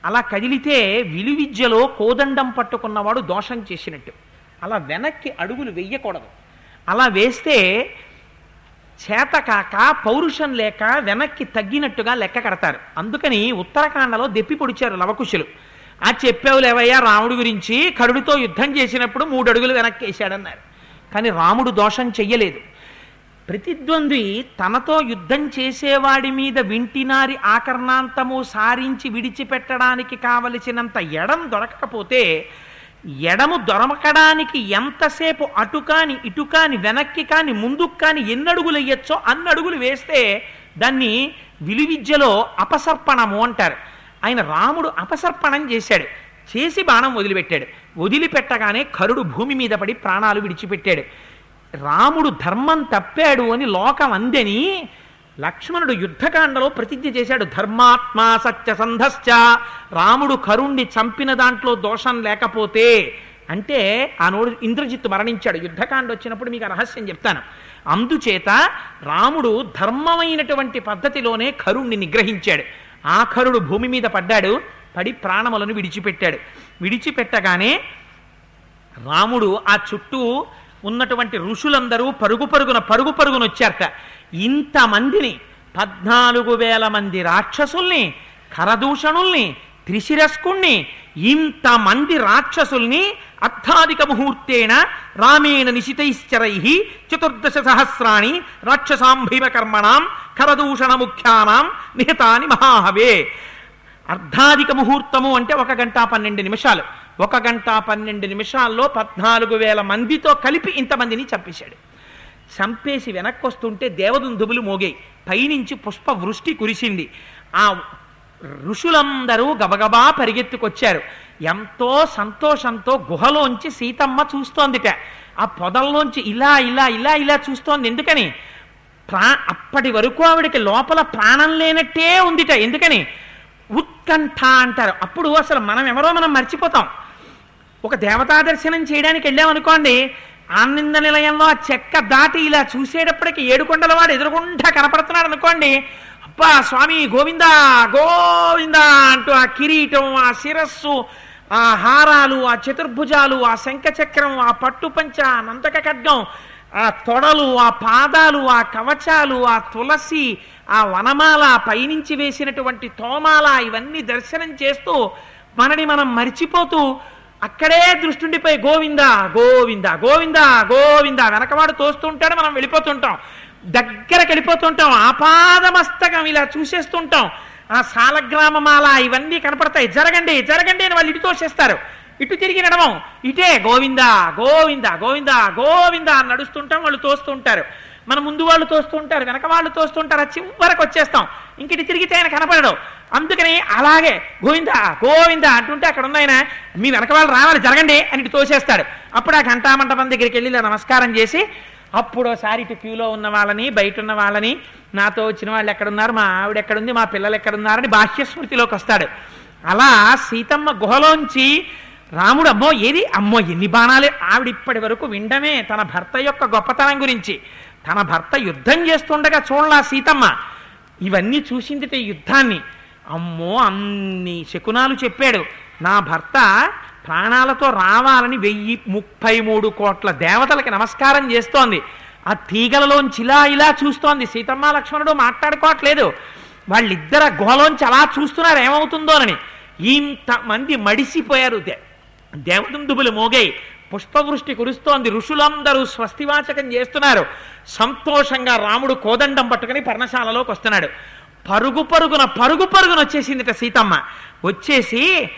అలా కదిలితే విలువిద్యలో కోదండం పట్టుకున్నవాడు దోషం చేసినట్టు. అలా వెనక్కి అడుగులు వెయ్యకూడదు అలా వేస్తే చేతకాక పౌరుషం లేక వెనక్కి తగ్గినట్టుగా లెక్క కడతారు. అందుకని ఉత్తరాఖండలో దెప్పి పొడిచారు లవకుశులు. ఆ చెప్పావు లేవయ్యా రాముడి గురించి కరుడితో యుద్ధం చేసినప్పుడు మూడు అడుగులు వెనక్కి వేశాడన్నారు కానీ రాముడు దోషం చెయ్యలేదు. ప్రతిద్వంద్వి తనతో యుద్ధం చేసేవాడి మీద వింటినారి ఆకర్ణాంతము సారించి విడిచిపెట్టడానికి కావలసినంత ఎడం దొరకకపోతే ఎడము దొరకడానికి ఎంతసేపు అటు కాని ఇటు కాని వెనక్కి కాని ముందుకు కాని ఎన్ని అడుగులు వేయచ్చో అన్నడుగులు వేస్తే దాన్ని విలువిద్యలో అపసర్పణము అంటారు. ఆయన రాముడు అపసర్పణం చేశాడు. చేసి బాణం వదిలిపెట్టాడు. వదిలిపెట్టగానే కరుడు భూమి మీద పడి ప్రాణాలు విడిచిపెట్టాడు. రాముడు ధర్మం తప్పాడు అని లోకం అందని లక్ష్మణుడు యుద్ధకాండలో ప్రతిజ్ఞ చేశాడు. ధర్మాత్మా సత్యసంధశ్చ రాముడు కరుణ్ణి చంపిన దాంట్లో దోషం లేకపోతే అంటే ఆ నోడు ఇంద్రజిత్తు మరణించాడు. యుద్ధకాండ వచ్చినప్పుడు మీకు రహస్యం చెప్తాను. అందుచేత రాముడు ధర్మమైనటువంటి పద్ధతిలోనే కరుణ్ణి నిగ్రహించాడు. ఆ కరుడు భూమి మీద పడ్డాడు. పడి ప్రాణములను విడిచిపెట్టాడు. విడిచిపెట్టగానే రాముడు ఆ చుట్టూ ఉన్నటువంటి ఋషులందరూ పరుగు పరుగున పరుగు పరుగున వచ్చారట. ఇంతమందిని పద్నాలుగు వేల మంది రాక్షసుల్ని కరదూషణుల్ని త్రిశిరస్కుణ్ణి ఇంతమంది రాక్షసుల్ని అర్థాధిక ముహూర్తేణ రామేణ నిశితైశ్చరై చతుర్దశ సహస్రాణి రాక్షసాంభైవ కర్మణాం కరదూషణ ముఖ్యానాం నిహతాని మహాహవే. అర్ధాధిక ముహూర్తము అంటే ఒక గంట పన్నెండు నిమిషాలు. ఒక గంట పన్నెండు నిమిషాల్లో పద్నాలుగు వేల మందితో కలిపి ఇంతమందిని చంపేశాడు. చంపేసి వెనక్కి వస్తుంటే దేవదుందుబులు మోగాయి. పైనుంచి పుష్ప వృష్టి కురిసింది. ఆ ఋషులందరూ గబగబా పరిగెత్తుకొచ్చారు. ఎంతో సంతోషంతో గుహలోంచి సీతమ్మ చూస్తోందిట. ఆ పొదల్లోంచి ఇలా ఇలా ఇలా ఇలా చూస్తోంది. ఎందుకని? ప్రా అప్పటి వరకు ఆవిడకి లోపల ప్రాణం లేనట్టే ఉందిట. ఎందుకని? ఉత్కంఠ అంటారు. అప్పుడు అసలు మనం ఎవరో మనం మర్చిపోతాం. ఒక దేవతా దర్శనం చేయడానికి వెళ్ళామనుకోండి ఆనంద నిలయంలో ఆ చెక్క దాటి ఇలా చూసేటప్పటికి ఏడుకొండల వాడు ఎదురుగుండా కనపడుతున్నాడు అనుకోండి అబ్బా స్వామి గోవిందా గోవిందా అంటూ ఆ కిరీటం ఆ శిరస్సు ఆ హారాలు ఆ చతుర్భుజాలు ఆ శంఖచక్రం ఆ పట్టుపంచ ఆ నందక ఖడ్గం ఆ తొడలు ఆ పాదాలు ఆ కవచాలు ఆ తులసి ఆ వనమాల పైనుంచి వేసినటువంటి తోమాల ఇవన్నీ దర్శనం చేస్తూ మనని మనం మరిచిపోతూ అక్కడే దృష్టిండిపోయి గోవింద గోవింద గోవింద గోవింద వెనకవాడు తోస్తుంటాడు మనం వెళ్ళిపోతుంటాం. దగ్గరకు వెళ్ళిపోతుంటాం ఆపాదమస్తకం ఇలా చూసేస్తుంటాం. ఆ సాలగ్రామమాల ఇవన్నీ కనపడతాయి. జరగండి జరగండి అని వాళ్ళు ఇటు తోసేస్తారు. ఇటు తిరిగి నడవం. ఇటే గోవింద గోవింద గోవింద గోవింద అని నడుస్తుంటాం వాళ్ళు తోస్తుంటారు. మన ముందు వాళ్ళు తోస్తుంటారు వెనక వాళ్ళు తోస్తుంటారు ఆ చివరకు వచ్చేస్తాం. ఇంకటి తిరిగితే ఆయన కనపడడు. అందుకని అలాగే గోవింద గోవింద అంటుంటే అక్కడ ఉన్న ఆయన మీ వెనక వాళ్ళు రావాలి జరగండి అని ఇటు తోసేస్తాడు. అప్పుడు ఆ ఘంటామంటపం దగ్గరికి వెళ్ళి నమస్కారం చేసి అప్పుడు ఇటు క్యూలో ఉన్న వాళ్ళని బయట ఉన్న వాళ్ళని నాతో వచ్చిన వాళ్ళు ఎక్కడున్నారు మా ఆవిడ ఎక్కడుంది మా పిల్లలు ఎక్కడున్నారని బాహ్య స్మృతిలోకి వస్తాడు. అలా సీతమ్మ గుహలోంచి రాముడు అమ్మో ఏది అమ్మో ఎన్ని బాణాలే ఆవిడ ఇప్పటి వరకు వినడమే తన భర్త యొక్క గొప్పతనం గురించి. తన భర్త యుద్ధం చేస్తుండగా చూడలా సీతమ్మ. ఇవన్నీ చూసిందిట యుద్ధాన్ని. అమ్మో అన్ని శకునాలు చెప్పాడు. నా భర్త ప్రాణాలతో రావాలని వెయ్యి ముప్పై మూడు కోట్ల దేవతలకి నమస్కారం చేస్తోంది. ఆ తీగలలోంచి ఇలా ఇలా చూస్తోంది. సీతమ్మ లక్ష్మణుడు మాట్లాడుకోవట్లేదు. వాళ్ళిద్దర గుహలోంచి అలా చూస్తున్నారు. ఏమవుతుందోనని. ఇంతమంది మడిసిపోయారు. దే దేవదుందుబులు మోగాయి పుష్పవృష్టి కురుస్తోంది. ఋషులందరూ స్వస్తివాచకం చేస్తున్నారు. సంతోషంగా రాముడు కోదండం పట్టుకుని పర్ణశాలలోకి వస్తున్నాడు. పరుగు పరుగున పరుగు పరుగున వచ్చేసిందిట సీతమ్మ. వచ్చేసి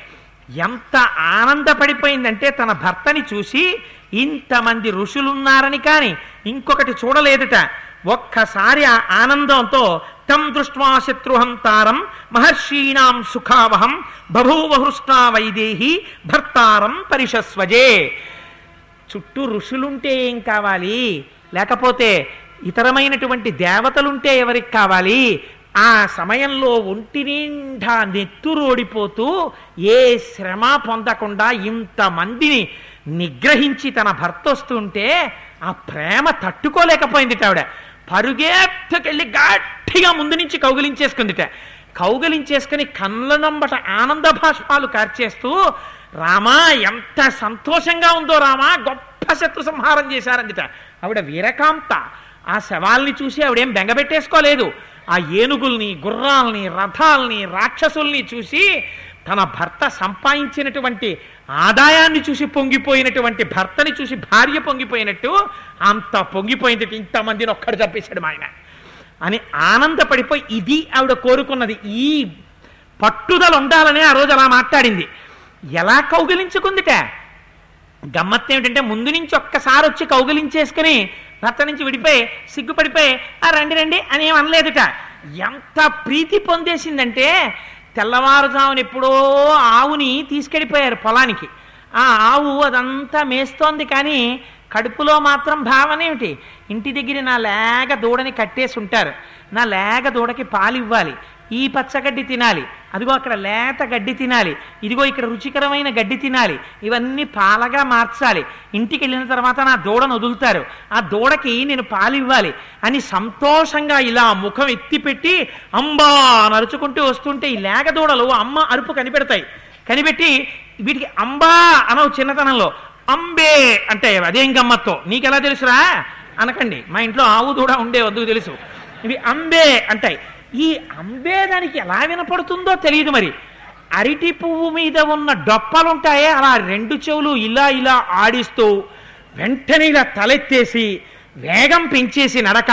ఎంత ఆనందపడిపోయిందంటే తన భర్తని చూసి ఇంతమంది ఋషులున్నారని కాని ఇంకొకటి చూడలేదుట. ఒక్కసారి ఆ ఆనందంతో తం దృష్ట్వా శత్రుహంతారం మహర్షీణాం సుఖావహం బభూవహృష్ణా వైదేహి భర్తారం పరిషస్వజే చుట్టూ ఋషులుంటే ఏం కావాలి? లేకపోతే ఇతరమైనటువంటి దేవతలుంటే ఎవరికి కావాలి? ఆ సమయంలో ఒంటి నిండా నెత్తురోడిపోతూ ఏ శ్రమ పొందకుండా ఇంతమందిని నిగ్రహించి తన భర్త వస్తుంటే ఆ ప్రేమ తట్టుకోలేకపోయింది ఆవిడ. పరుగెత్తుకెళ్ళి గట్టిగా ముందు నుంచి కౌగిలించేసుకుందిట. కౌగిలించేసుకుని కళ్ళ ఆనంద భాష్పాలు కార్చేస్తూ రామా ఎంత సంతోషంగా ఉందో రామా గొప్ప శత్రు సంహారం చేశారందిట. ఆవిడ వీరకాంత. ఆ శవాల్ని చూసి ఆవిడేం బెంగబెట్టేసుకోలేదు ఆ ఏనుగుల్ని గుర్రాల్ని రథాల్ని రాక్షసుల్ని చూసి తన భర్త సంపాదించినటువంటి ఆదాయాన్ని చూసి పొంగిపోయినటువంటి భర్తని చూసి భార్య పొంగిపోయినట్టు అంత పొంగిపోయింది ఇంతమందిని ఒక్కడు చంపేశాడు ఆయన. అని ఆనందపడిపోయి ఇది ఆవిడ కోరుకున్నది. ఈ పట్టుదల ఉండాలని ఆ రోజు అలా మాట్లాడింది. ఎలా కౌగిలించుకుందిట? గమ్మత్తు ఏమిటంటే ముందు నుంచి ఒక్కసారి వచ్చి కౌగిలించేసుకుని భర్త నుంచి విడిపోయి సిగ్గుపడిపోయి ఆ రండి రండి అని ఏం అనలేదుట. ఎంత ప్రీతి పొందేసిందంటే తెల్లవారుజామున ఎప్పుడో ఆవుని తీసుకెళ్ళిపోయారు పొలానికి. ఆ ఆవు అదంతా మేస్తోంది కానీ కడుపులో మాత్రం భావన ఏమిటి? ఇంటి దగ్గర నా లేగ దూడని కట్టేసి ఉంటారు. నా లేగ దూడకి పాలు ఇవ్వాలి ఈ పచ్చగడ్డి తినాలి. అదిగో అక్కడ లేత గడ్డి తినాలి. ఇదిగో ఇక్కడ రుచికరమైన గడ్డి తినాలి. ఇవన్నీ పాలగా మార్చాలి. ఇంటికి వెళ్ళిన తర్వాత నా దూడను వదులుతారు. ఆ దూడకి నేను పాలు ఇవ్వాలి అని సంతోషంగా ఇలా ముఖం ఎత్తిపెట్టి అంబా నరుచుకుంటూ వస్తుంటే ఈ లేగ దూడలు అమ్మ అరుపు కనిపెడతాయి. కనిపెట్టి వీటికి అంబా అనవు చిన్నతనంలో. అంబే అంటే అదేం గమ్మత్తో నీకెలా తెలుసురా? అనకండి. మా ఇంట్లో ఆవు దూడ ఉండే వద్దు తెలుసు. ఇవి అంబే అంటాయి. ఈ అంబే దానికి ఎలా వినపడుతుందో తెలియదు మరి. అరటి పువ్వు మీద ఉన్న డొప్పలుంటాయే అలా రెండు చెవులు ఇలా ఇలా ఆడిస్తూ వెంటనే ఇలా తలెత్తేసి వేగం పెంచేసి నడక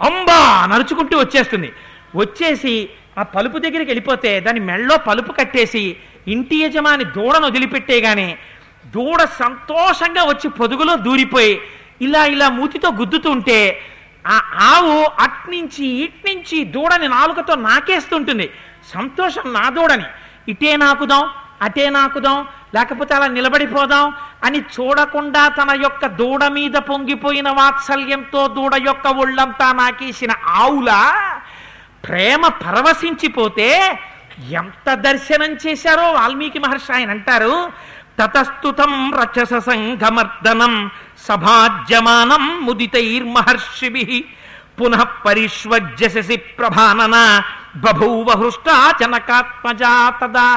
అంబా నడుచుకుంటూ వచ్చేస్తుంది. వచ్చేసి ఆ పలుపు దగ్గరికి వెళ్ళిపోతే దాని మెళ్ళో పలుపు కట్టేసి ఇంటి యజమాని దూడను వదిలిపెట్టేగానే దూడ సంతోషంగా వచ్చి పొదుగులో దూరిపోయి ఇలా ఇలా మూతితో గుద్దుతుంటే ఆ ఆవు అట్నుంచి ఇట్నుంచి దూడని నాలుకతో నాకేస్తుంటుంది. సంతోషం నా దూడని. ఇటే నాకుదాం అటే నాకుదాం లేకపోతే అలా నిలబడిపోదాం అని చూడకుండా తన యొక్క దూడ మీద పొంగిపోయిన వాత్సల్యంతో దూడ యొక్క ఒళ్ళంతా నాకేసిన ఆవులా? ప్రేమ పరవశించిపోతే ఎంత దర్శనం చేశారో వాల్మీకి మహర్షి ఆయన అంటారు. తతస్తుతం రచస సంఘమర్దనం సభాజ్యమానం ముదితైర్మహర్షిభి. పునః పరిష్వజ్యసి ప్రభానన బభూవ హృష్టా జనకాత్మజా తదా.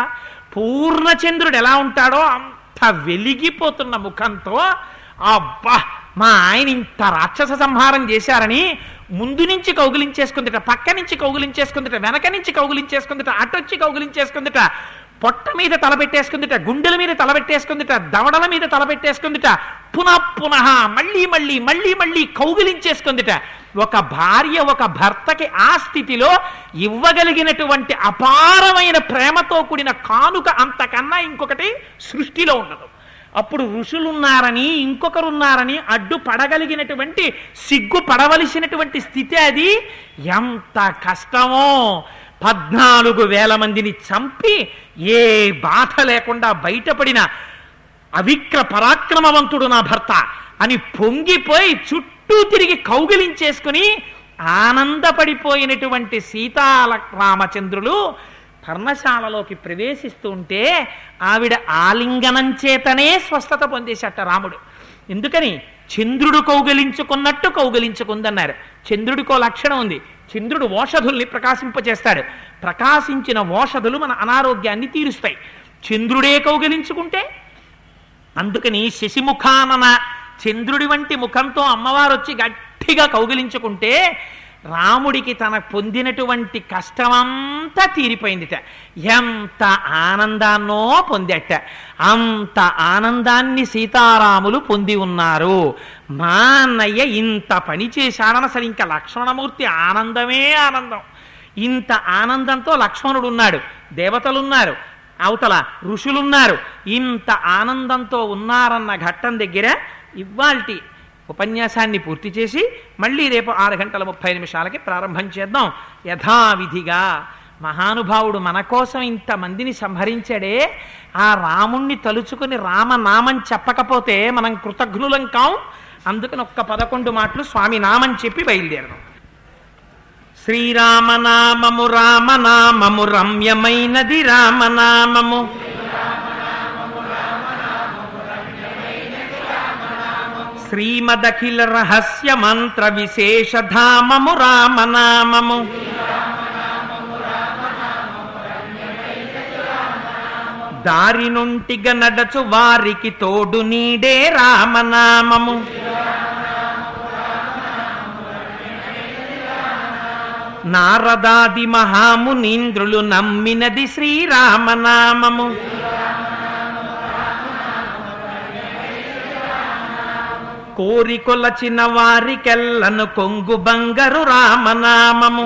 పూర్ణచంద్రుడు ఎలా ఉంటాడో అంత వెలిగిపోతున్న ముఖంతో అబ్బా మా ఆయన ఇంత రాక్షస సంహారం చేశారని ముందు నుంచి కౌగులించేసుకుందిట పక్క నుంచి కౌగులించేసుకుందిట వెనక నుంచి కౌగులించేసుకుందిట అటొచ్చి కౌగులించేసుకుందిట పొట్ట మీద తలబెట్టేసుకుందిట గుండెల మీద తలబెట్టేసుకుందిట దవడల మీద తలబెట్టేసుకుందిట పునః పునః మళ్ళీ మళ్ళీ మళ్ళీ మళ్ళీ కౌగిలించేసుకుందిట. ఒక భార్య ఒక భర్తకి ఆ స్థితిలో ఇవ్వగలిగినటువంటి అపారమైన ప్రేమతో కూడిన కానుక అంతకన్నా ఇంకొకటి సృష్టిలో ఉండదు అప్పుడు ఋషులున్నారని ఇంకొకరున్నారని అడ్డు పడగలిగినటువంటి సిగ్గు పడవలసినటువంటి స్థితి అది. ఎంత కష్టమో! పద్నాలుగు వేల మందిని చంపి ఏ బాధ లేకుండా బయటపడిన అవిక్ర పరాక్రమవంతుడు నా భర్త అని పొంగిపోయి చుట్టూ తిరిగి కౌగిలించేసుకుని ఆనందపడిపోయినటువంటి సీతాల రామచంద్రులు పర్ణశాలలోకి ప్రవేశిస్తూ ఉంటే ఆవిడ ఆలింగనం చేతనే స్వస్థత పొందేశట రాముడు. ఎందుకని? చంద్రుడు కౌగలించుకున్నట్టు కౌగలించుకుందన్నారు. చంద్రుడికో లక్షణం ఉంది. చంద్రుడు ఓషధుల్ని ప్రకాశింపచేస్తాడు. ప్రకాశించిన ఓషధులు మన అనారోగ్యాన్ని తీరుస్తాయి. చంద్రుడే కౌగలించుకుంటే? అందుకని శశిముఖానన చంద్రుడి వంటి ముఖంతో అమ్మవారు వచ్చి గట్టిగా కౌగిలించుకుంటే రాముడికి తన పొందినటువంటి కష్టమంతా తీరిపోయిందిట. ఎంత ఆనందాన్నో పొందట. అంత ఆనందాన్ని సీతారాములు పొంది ఉన్నారు. మా అన్నయ్య ఇంత పని చేశాడని అసలు ఇంకా లక్ష్మణమూర్తి ఆనందమే ఆనందం. ఇంత ఆనందంతో లక్ష్మణుడు ఉన్నాడు దేవతలున్నారు. అవతల ఋషులున్నారు. ఇంత ఆనందంతో ఉన్నారన్న ఘట్టం దగ్గర ఇవాల్టి ఉపన్యాసాన్ని పూర్తి చేసి మళ్ళీ రేపు ఆరు గంటల ముప్పై నిమిషాలకి ప్రారంభం చేద్దాం. యథావిధిగా మహానుభావుడు మన కోసం ఇంతమందిని సంహరించాడే. ఆ రాముణ్ణి తలుచుకుని రామనామం చెప్పకపోతే మనం కృతజ్ఞులం కాం? అందుకని ఒక్క పదకొండు మాటలు స్వామి నామని చెప్పి బయలుదేరడం శ్రీరామనామము రామనామము రమ్యమైనది రామనామము. శ్రీమదఖిల రహస్య మంత్ర విశేషధామము రామనామము దారి నుంటిగ నడచు వారికి తోడు నీడే రామనామము. నారదాది మహామునీంద్రులు నమ్మినది శ్రీరామనామము. కోరికొలచిన వారికెల్లను కొంగు బంగరు రామనామము.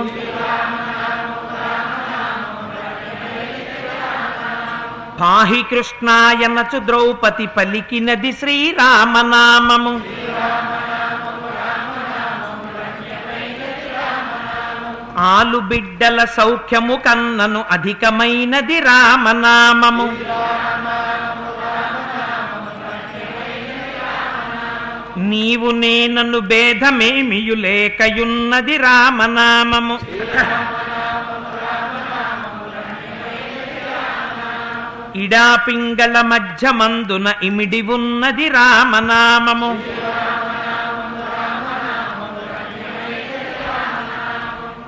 పాహి కృష్ణాయనచు ద్రౌపది పలికినది శ్రీరామనామము. ఆలు బిడ్డల సౌఖ్యము కన్నను అధికమైనది రామనామము. నీవు నేనను భేదమేమియు లేకయున్నది రామనామము. ఇడాపింగళ మధ్య మందున ఇమిడి ఉన్నది రామనామము.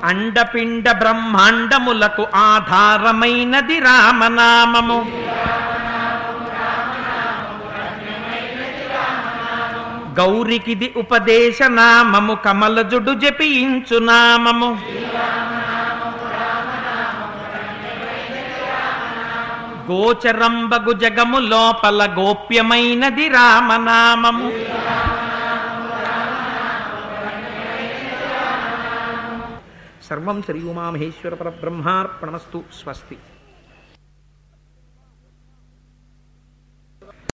అండపిండ బ్రహ్మాండములకు ఆధారమైనది రామనామము. గౌరికిది ఉపదేశ నామము కమలజుడు జపించు నామము. గోచరంబగు జగము లోపల గోప్యమైనది రామనామము. సర్వం శ్రీ ఉమామహేశ్వర పరబ్రహ్మార్పణమస్తు స్వస్తి.